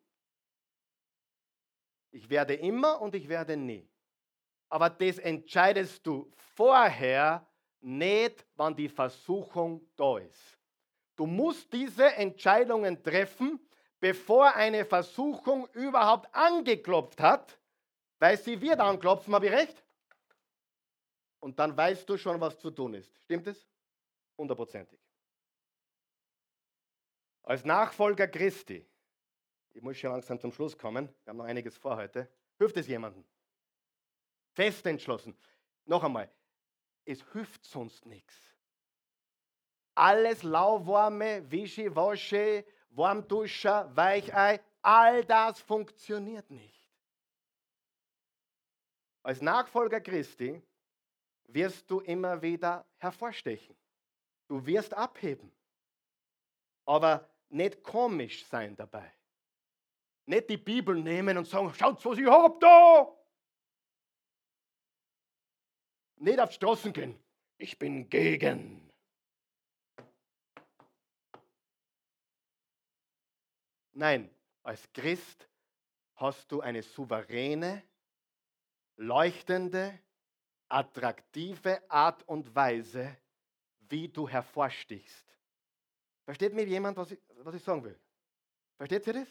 S1: Ich werde immer und ich werde nie. Aber das entscheidest du vorher nicht, wann die Versuchung da ist. Du musst diese Entscheidungen treffen, bevor eine Versuchung überhaupt angeklopft hat, weil sie wird anklopfen, habe ich recht? Und dann weißt du schon, was zu tun ist. Stimmt es? Hundertprozentig. Als Nachfolger Christi, ich muss schon langsam zum Schluss kommen, wir haben noch einiges vor heute, hilft es jemandem? Fest entschlossen. Noch einmal, es hilft sonst nichts. Alles lauwarme, Wischiwaschi, Warmduscher, Weichei, all das funktioniert nicht. Als Nachfolger Christi wirst du immer wieder hervorstechen. Du wirst abheben. Aber nicht komisch sein dabei. Nicht die Bibel nehmen und sagen, schaut, was ich hab da. Nicht auf Straßen gehen. Ich bin gegen. Nein, als Christ hast du eine souveräne, leuchtende, attraktive Art und Weise, wie du hervorstichst. Versteht mir jemand, was ich, was ich sagen will? Versteht ihr das?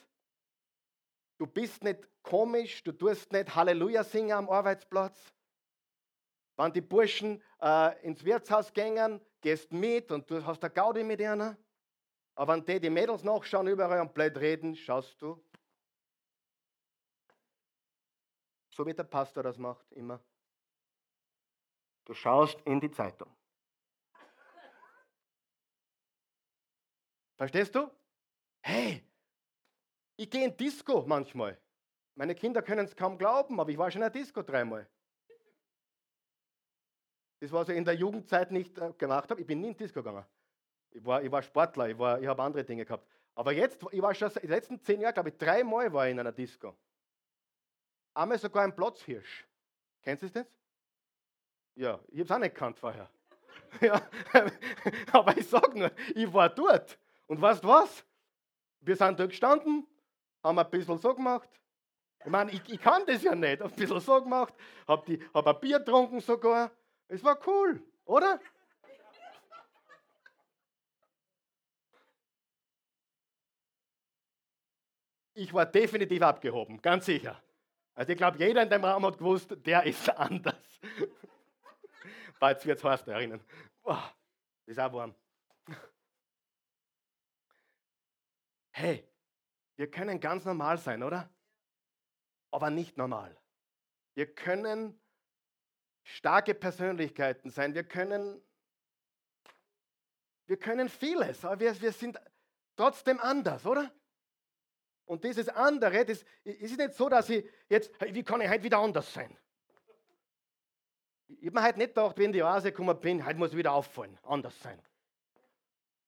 S1: Du bist nicht komisch, du tust nicht Halleluja singen am Arbeitsplatz. Wenn die Burschen äh, ins Wirtshaus gehen, gehst mit und du hast eine Gaudi mit einer. Aber wenn die, die Mädels nachschauen, überall und blöd reden, schaust du. So wie der Pastor das macht, immer. Du schaust in die Zeitung. Verstehst du? Hey, ich gehe in Disco manchmal. Meine Kinder können es kaum glauben, aber ich war schon in der Disco dreimal. Das, was ich in der Jugendzeit nicht äh, gemacht habe, ich bin nie in Disco gegangen. Ich war, ich war Sportler, ich, ich habe andere Dinge gehabt. Aber jetzt, ich war schon die letzten zehn Jahre, glaube ich, dreimal war ich in einer Disco. Einmal sogar ein Platzhirsch. Kennst du das? Ja, ich habe es auch nicht gekannt vorher. ja, aber ich sage nur, ich war dort. Und weißt du was? Wir sind dort gestanden, haben ein bisschen so gemacht. Ich meine, ich, ich kann das ja nicht. Ein bisschen so gemacht, habe hab ein Bier getrunken sogar. Es war cool, oder? ich war definitiv abgehoben, ganz sicher. Also ich glaube, jeder in dem Raum hat gewusst, der ist anders. Jetzt wird es heiß da erinnern. Boah, ist auch warm. Hey, wir können ganz normal sein, oder? Aber nicht normal. Wir können starke Persönlichkeiten sein. Wir können, wir können vieles, aber wir, wir sind trotzdem anders, oder? Und dieses andere, das ist nicht so, dass ich jetzt, wie kann ich heute wieder anders sein? Ich habe mir heute nicht gedacht, wenn die Oase gekommen bin, heute muss ich wieder auffallen, anders sein.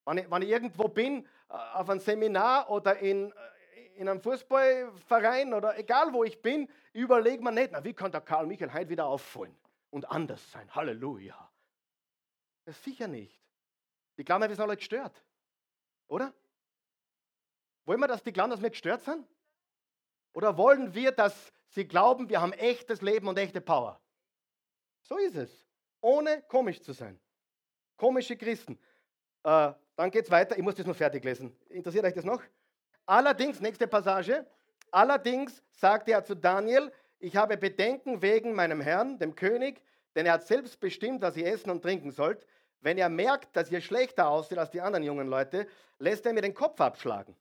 S1: Wenn ich, wenn ich irgendwo bin, äh, auf einem Seminar oder in, äh, in einem Fußballverein oder egal wo ich bin, überlege mir nicht, na, wie kann der Karl Michael heute wieder auffallen und anders sein? Halleluja. Das sicher nicht. Ich glaube, wir sind alle gestört. Oder? Wollen wir, dass die glauben, dass wir gestört sind? Oder wollen wir, dass sie glauben, wir haben echtes Leben und echte Power? So ist es. Ohne komisch zu sein. Komische Christen. Äh, dann geht es weiter. Ich muss das noch fertig lesen. Interessiert euch das noch? Allerdings, nächste Passage. Allerdings sagte er zu Daniel, ich habe Bedenken wegen meinem Herrn, dem König, denn er hat selbst bestimmt, was ihr essen und trinken sollt. Wenn er merkt, dass ihr schlechter aussieht als die anderen jungen Leute, lässt er mir den Kopf abschlagen.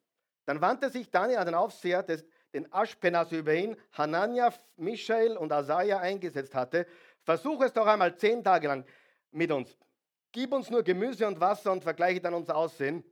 S1: Dann wandte sich Daniel an den Aufseher, des, den Aschpenas über ihn, Hanania, Michael und Asaja eingesetzt hatte. Versuche es doch einmal zehn Tage lang mit uns. Gib uns nur Gemüse und Wasser und vergleiche dann unser Aussehen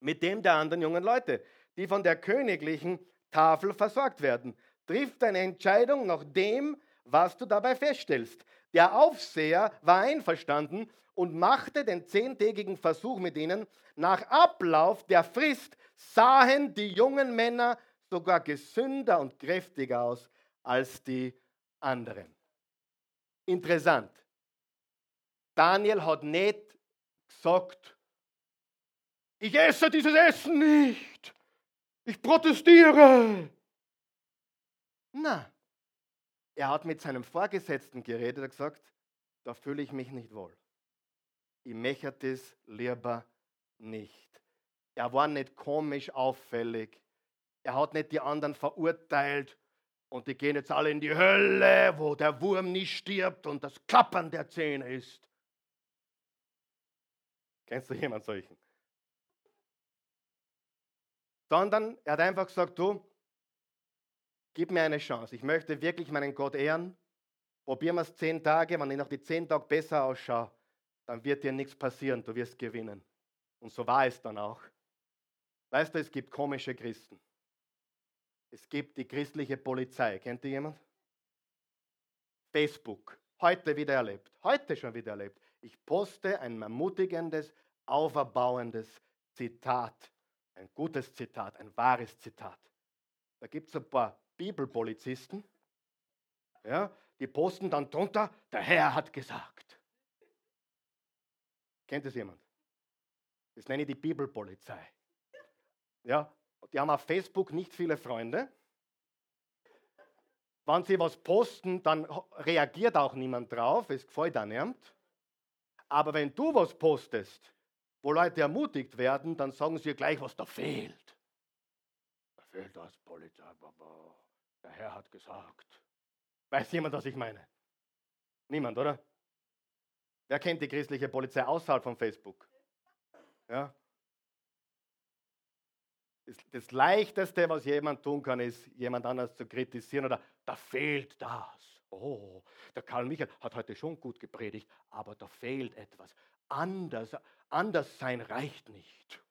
S1: mit dem der anderen jungen Leute, die von der königlichen Tafel versorgt werden. Triff deine Entscheidung nach dem, was du dabei feststellst. Der Aufseher war einverstanden und machte den zehntägigen Versuch mit ihnen. Nach Ablauf der Frist sahen die jungen Männer sogar gesünder und kräftiger aus als die anderen. Interessant. Daniel hat nicht gesagt, ich esse dieses Essen nicht. Ich protestiere. Na, er hat mit seinem Vorgesetzten geredet und gesagt, da fühle ich mich nicht wohl. Ich möchte das lieber nicht. Er war nicht komisch auffällig. Er hat nicht die anderen verurteilt und die gehen jetzt alle in die Hölle, wo der Wurm nicht stirbt und das Klappern der Zähne ist. Kennst du jemanden solchen? Sondern er hat einfach gesagt, du, gib mir eine Chance. Ich möchte wirklich meinen Gott ehren. Probieren wir es zehn Tage. Wenn ich nach die zehn Tage besser ausschaue, dann wird dir nichts passieren. Du wirst gewinnen. Und so war es dann auch. Weißt du, es gibt komische Christen. Es gibt die christliche Polizei. Kennt ihr jemand? Facebook. Heute wieder erlebt. Heute schon wieder erlebt. Ich poste ein ermutigendes, auferbauendes Zitat. Ein gutes Zitat, ein wahres Zitat. Da gibt es ein paar Bibelpolizisten, ja, die posten dann drunter, der Herr hat gesagt. Kennt das jemand? Das nenne ich die Bibelpolizei. Ja, die haben auf Facebook nicht viele Freunde. Wenn sie was posten, dann reagiert auch niemand drauf, es gefällt auch niemand. Aber wenn du was postest, wo Leute ermutigt werden, dann sagen sie gleich, was da fehlt. Da fehlt das Polizei. Der Herr hat gesagt. Weiß jemand, was ich meine? Niemand, oder? Wer kennt die christliche Polizei außerhalb von Facebook? Ja? Das, Leichteste, was jemand tun kann, ist, jemand anders zu kritisieren oder da fehlt das. Oh, der Karl Michael hat heute schon gut gepredigt, aber da fehlt etwas. Anders, anders sein reicht nicht.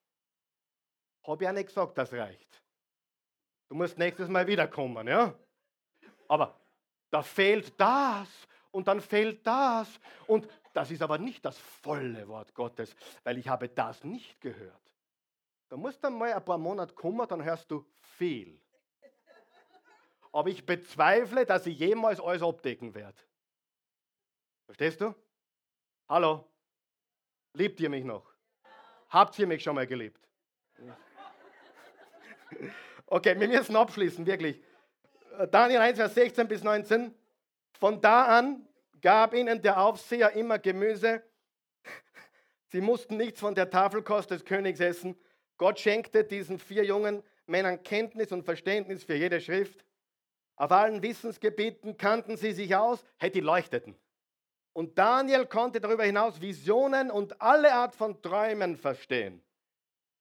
S1: Habe ich ja nicht gesagt, das reicht. Du musst nächstes Mal wiederkommen, ja? Aber da fehlt das und dann fehlt das und das ist aber nicht das volle Wort Gottes, weil ich habe das nicht gehört. Da musst du mal ein paar Monate kommen, dann hörst du viel. Aber ich bezweifle, dass ich jemals alles abdecken werde. Verstehst du? Hallo? Liebt ihr mich noch? Habt ihr mich schon mal geliebt? Okay, wir müssen abschließen, wirklich. Daniel 1, Vers 16 bis 19. Von da an gab ihnen der Aufseher immer Gemüse. Sie mussten nichts von der Tafelkost des Königs essen. Gott schenkte diesen vier jungen Männern Kenntnis und Verständnis für jede Schrift. Auf allen Wissensgebieten kannten sie sich aus, hey, die leuchteten. Und Daniel konnte darüber hinaus Visionen und alle Art von Träumen verstehen.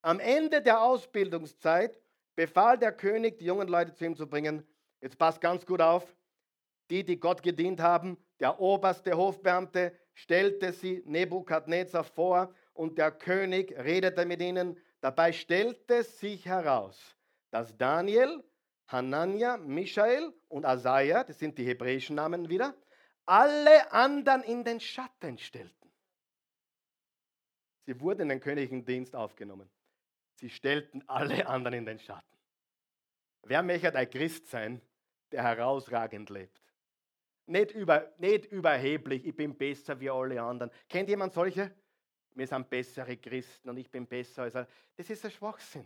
S1: Am Ende der Ausbildungszeit befahl der König, die jungen Leute zu ihm zu bringen. Jetzt passt ganz gut auf. Die, die Gott gedient haben, der oberste Hofbeamte stellte sie Nebukadnezar vor und der König redete mit ihnen. Dabei stellte sich heraus, dass Daniel, Hanania, Michael und Asaja, das sind die hebräischen Namen wieder, alle anderen in den Schatten stellten. Sie wurden in den königlichen Dienst aufgenommen. Sie stellten alle anderen in den Schatten. Wer möchte ein Christ sein, der herausragend lebt? Nicht, über, nicht überheblich, ich bin besser wie alle anderen. Kennt jemand solche? Wir sind bessere Christen und ich bin besser als alle. Das ist ein Schwachsinn.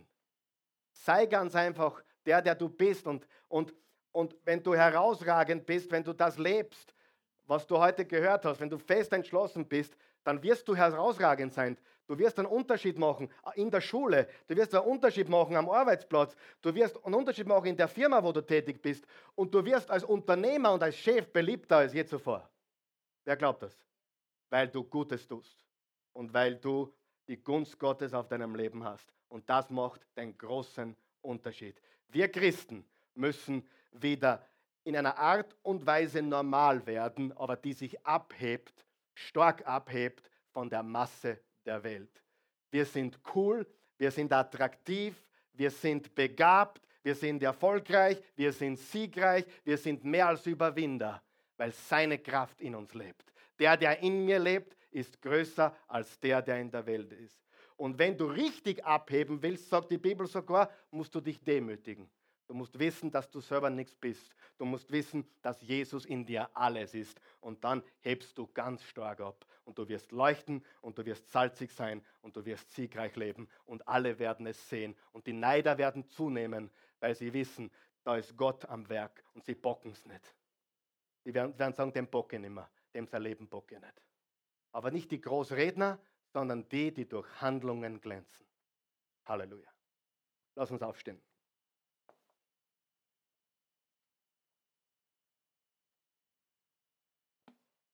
S1: Sei ganz einfach der, der du bist. Und, und, und wenn du herausragend bist, wenn du das lebst, was du heute gehört hast, wenn du fest entschlossen bist, dann wirst du herausragend sein. Du wirst einen Unterschied machen in der Schule, du wirst einen Unterschied machen am Arbeitsplatz, du wirst einen Unterschied machen in der Firma, wo du tätig bist und du wirst als Unternehmer und als Chef beliebter als je zuvor. Wer glaubt das? Weil du Gutes tust und weil du die Gunst Gottes auf deinem Leben hast. Und das macht den großen Unterschied. Wir Christen müssen wieder in einer Art und Weise normal werden, aber die sich abhebt, stark abhebt von der Masse der Welt. Wir sind cool, wir sind attraktiv, wir sind begabt, wir sind erfolgreich, wir sind siegreich, wir sind mehr als Überwinder, weil seine Kraft in uns lebt. Der, der in mir lebt, ist größer als der, der in der Welt ist. Und wenn du richtig abheben willst, sagt die Bibel sogar, musst du dich demütigen. Du musst wissen, dass du selber nichts bist. Du musst wissen, dass Jesus in dir alles ist. Und dann hebst du ganz stark ab. Und du wirst leuchten und du wirst salzig sein und du wirst siegreich leben. Und alle werden es sehen. Und die Neider werden zunehmen, weil sie wissen, da ist Gott am Werk und sie bocken es nicht. Die werden, werden sagen, dem bocke ich nicht mehr, dem sein Leben bocke ich nicht. Aber nicht die Großredner, sondern die, die durch Handlungen glänzen. Halleluja. Lass uns aufstehen.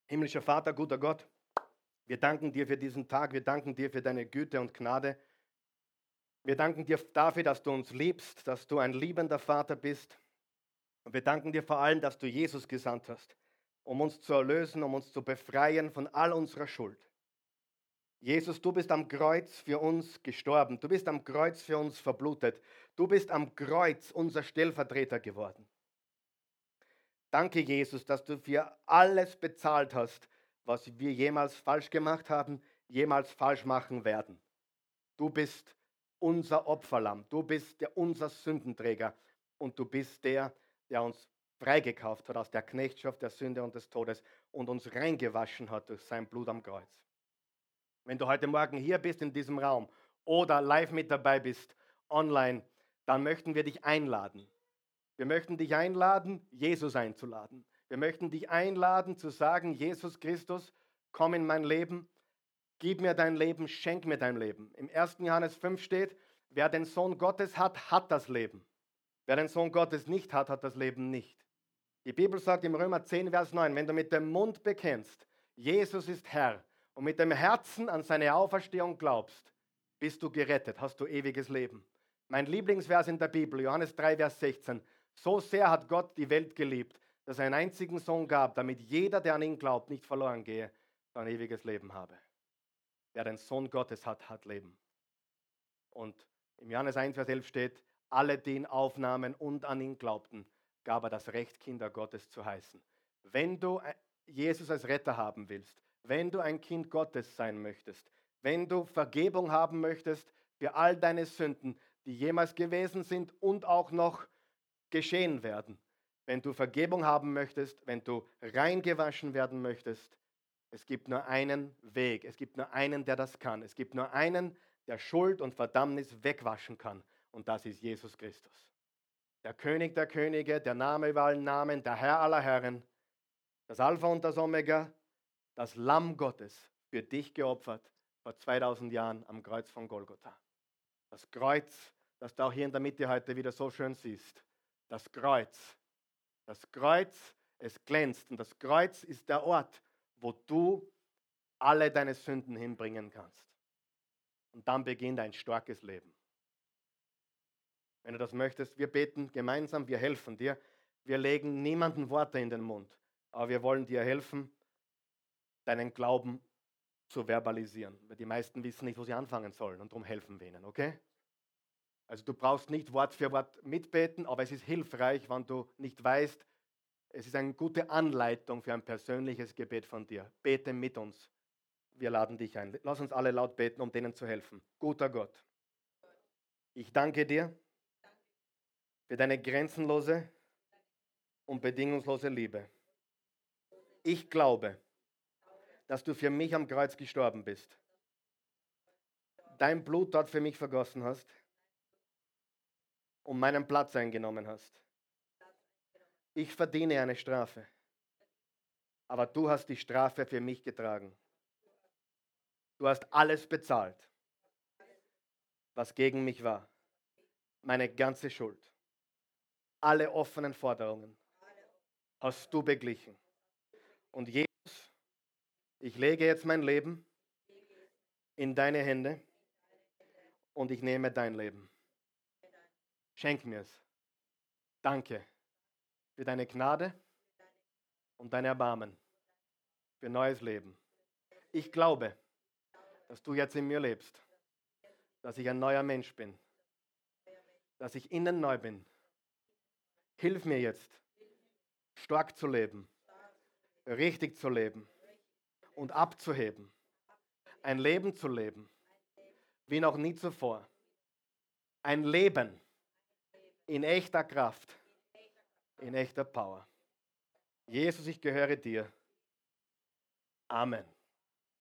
S1: Himmlischer Vater, guter Gott, wir danken dir für diesen Tag, wir danken dir für deine Güte und Gnade. Wir danken dir dafür, dass du uns liebst, dass du ein liebender Vater bist. Und wir danken dir vor allem, dass du Jesus gesandt hast, um uns zu erlösen, um uns zu befreien von all unserer Schuld. Jesus, du bist am Kreuz für uns gestorben. Du bist am Kreuz für uns verblutet. Du bist am Kreuz unser Stellvertreter geworden. Danke, Jesus, dass du für alles bezahlt hast, was wir jemals falsch gemacht haben, jemals falsch machen werden. Du bist unser Opferlamm. Du bist der, unser Sündenträger. Und du bist der, der uns freigekauft hat aus der Knechtschaft der Sünde und des Todes und uns reingewaschen hat durch sein Blut am Kreuz. Wenn du heute Morgen hier bist in diesem Raum oder live mit dabei bist, online, dann möchten wir dich einladen. Wir möchten dich einladen, Jesus einzuladen. Wir möchten dich einladen zu sagen, Jesus Christus, komm in mein Leben, gib mir dein Leben, schenk mir dein Leben. Im 1. Johannes 5 steht, wer den Sohn Gottes hat, hat das Leben. Wer den Sohn Gottes nicht hat, hat das Leben nicht. Die Bibel sagt im Römer 10, Vers 9, wenn du mit dem Mund bekennst, Jesus ist Herr, und mit dem Herzen an seine Auferstehung glaubst, bist du gerettet, hast du ewiges Leben. Mein Lieblingsvers in der Bibel, Johannes 3, Vers 16. So sehr hat Gott die Welt geliebt, dass er einen einzigen Sohn gab, damit jeder, der an ihn glaubt, nicht verloren gehe, sondern ewiges Leben habe. Wer den Sohn Gottes hat, hat Leben. Und im Johannes 1, Vers 11 steht, alle, die ihn aufnahmen und an ihn glaubten, gab er das Recht, Kinder Gottes zu heißen. Wenn du Jesus als Retter haben willst, wenn du ein Kind Gottes sein möchtest, wenn du Vergebung haben möchtest für all deine Sünden, die jemals gewesen sind und auch noch geschehen werden, wenn du Vergebung haben möchtest, wenn du reingewaschen werden möchtest, es gibt nur einen Weg, es gibt nur einen, der das kann. Es gibt nur einen, der Schuld und Verdammnis wegwaschen kann. Und das ist Jesus Christus. Der König der Könige, der Name über allen Namen, der Herr aller Herren, das Alpha und das Omega, das Lamm Gottes für dich geopfert vor 2000 Jahren am Kreuz von Golgotha. Das Kreuz, das du auch hier in der Mitte heute wieder so schön siehst. Das Kreuz. Das Kreuz, es glänzt. Und das Kreuz ist der Ort, wo du alle deine Sünden hinbringen kannst. Und dann beginnt ein starkes Leben. Wenn du das möchtest, wir beten gemeinsam, wir helfen dir. Wir legen niemanden Worte in den Mund, aber wir wollen dir helfen, deinen Glauben zu verbalisieren. Weil die meisten wissen nicht, wo sie anfangen sollen und darum helfen wir ihnen, okay? Also du brauchst nicht Wort für Wort mitbeten, aber es ist hilfreich, wenn du nicht weißt, es ist eine gute Anleitung für ein persönliches Gebet von dir. Bete mit uns. Wir laden dich ein. Lass uns alle laut beten, um denen zu helfen. Guter Gott, ich danke dir für deine grenzenlose und bedingungslose Liebe. Ich glaube, dass du für mich am Kreuz gestorben bist. Dein Blut dort für mich vergossen hast und meinen Platz eingenommen hast. Ich verdiene eine Strafe, aber du hast die Strafe für mich getragen. Du hast alles bezahlt, was gegen mich war. Meine ganze Schuld. Alle offenen Forderungen hast du beglichen. Und Jesus ich lege jetzt mein Leben in deine Hände und ich nehme dein Leben. Schenk mir es. Danke für deine Gnade und dein Erbarmen, für neues Leben. Ich glaube, dass du jetzt in mir lebst, dass ich ein neuer Mensch bin, dass ich innen neu bin. Hilf mir jetzt, stark zu leben, richtig zu leben und abzuheben. Ein Leben zu leben, wie noch nie zuvor. Ein Leben in echter Kraft, in echter Power. Jesus, ich gehöre dir. Amen.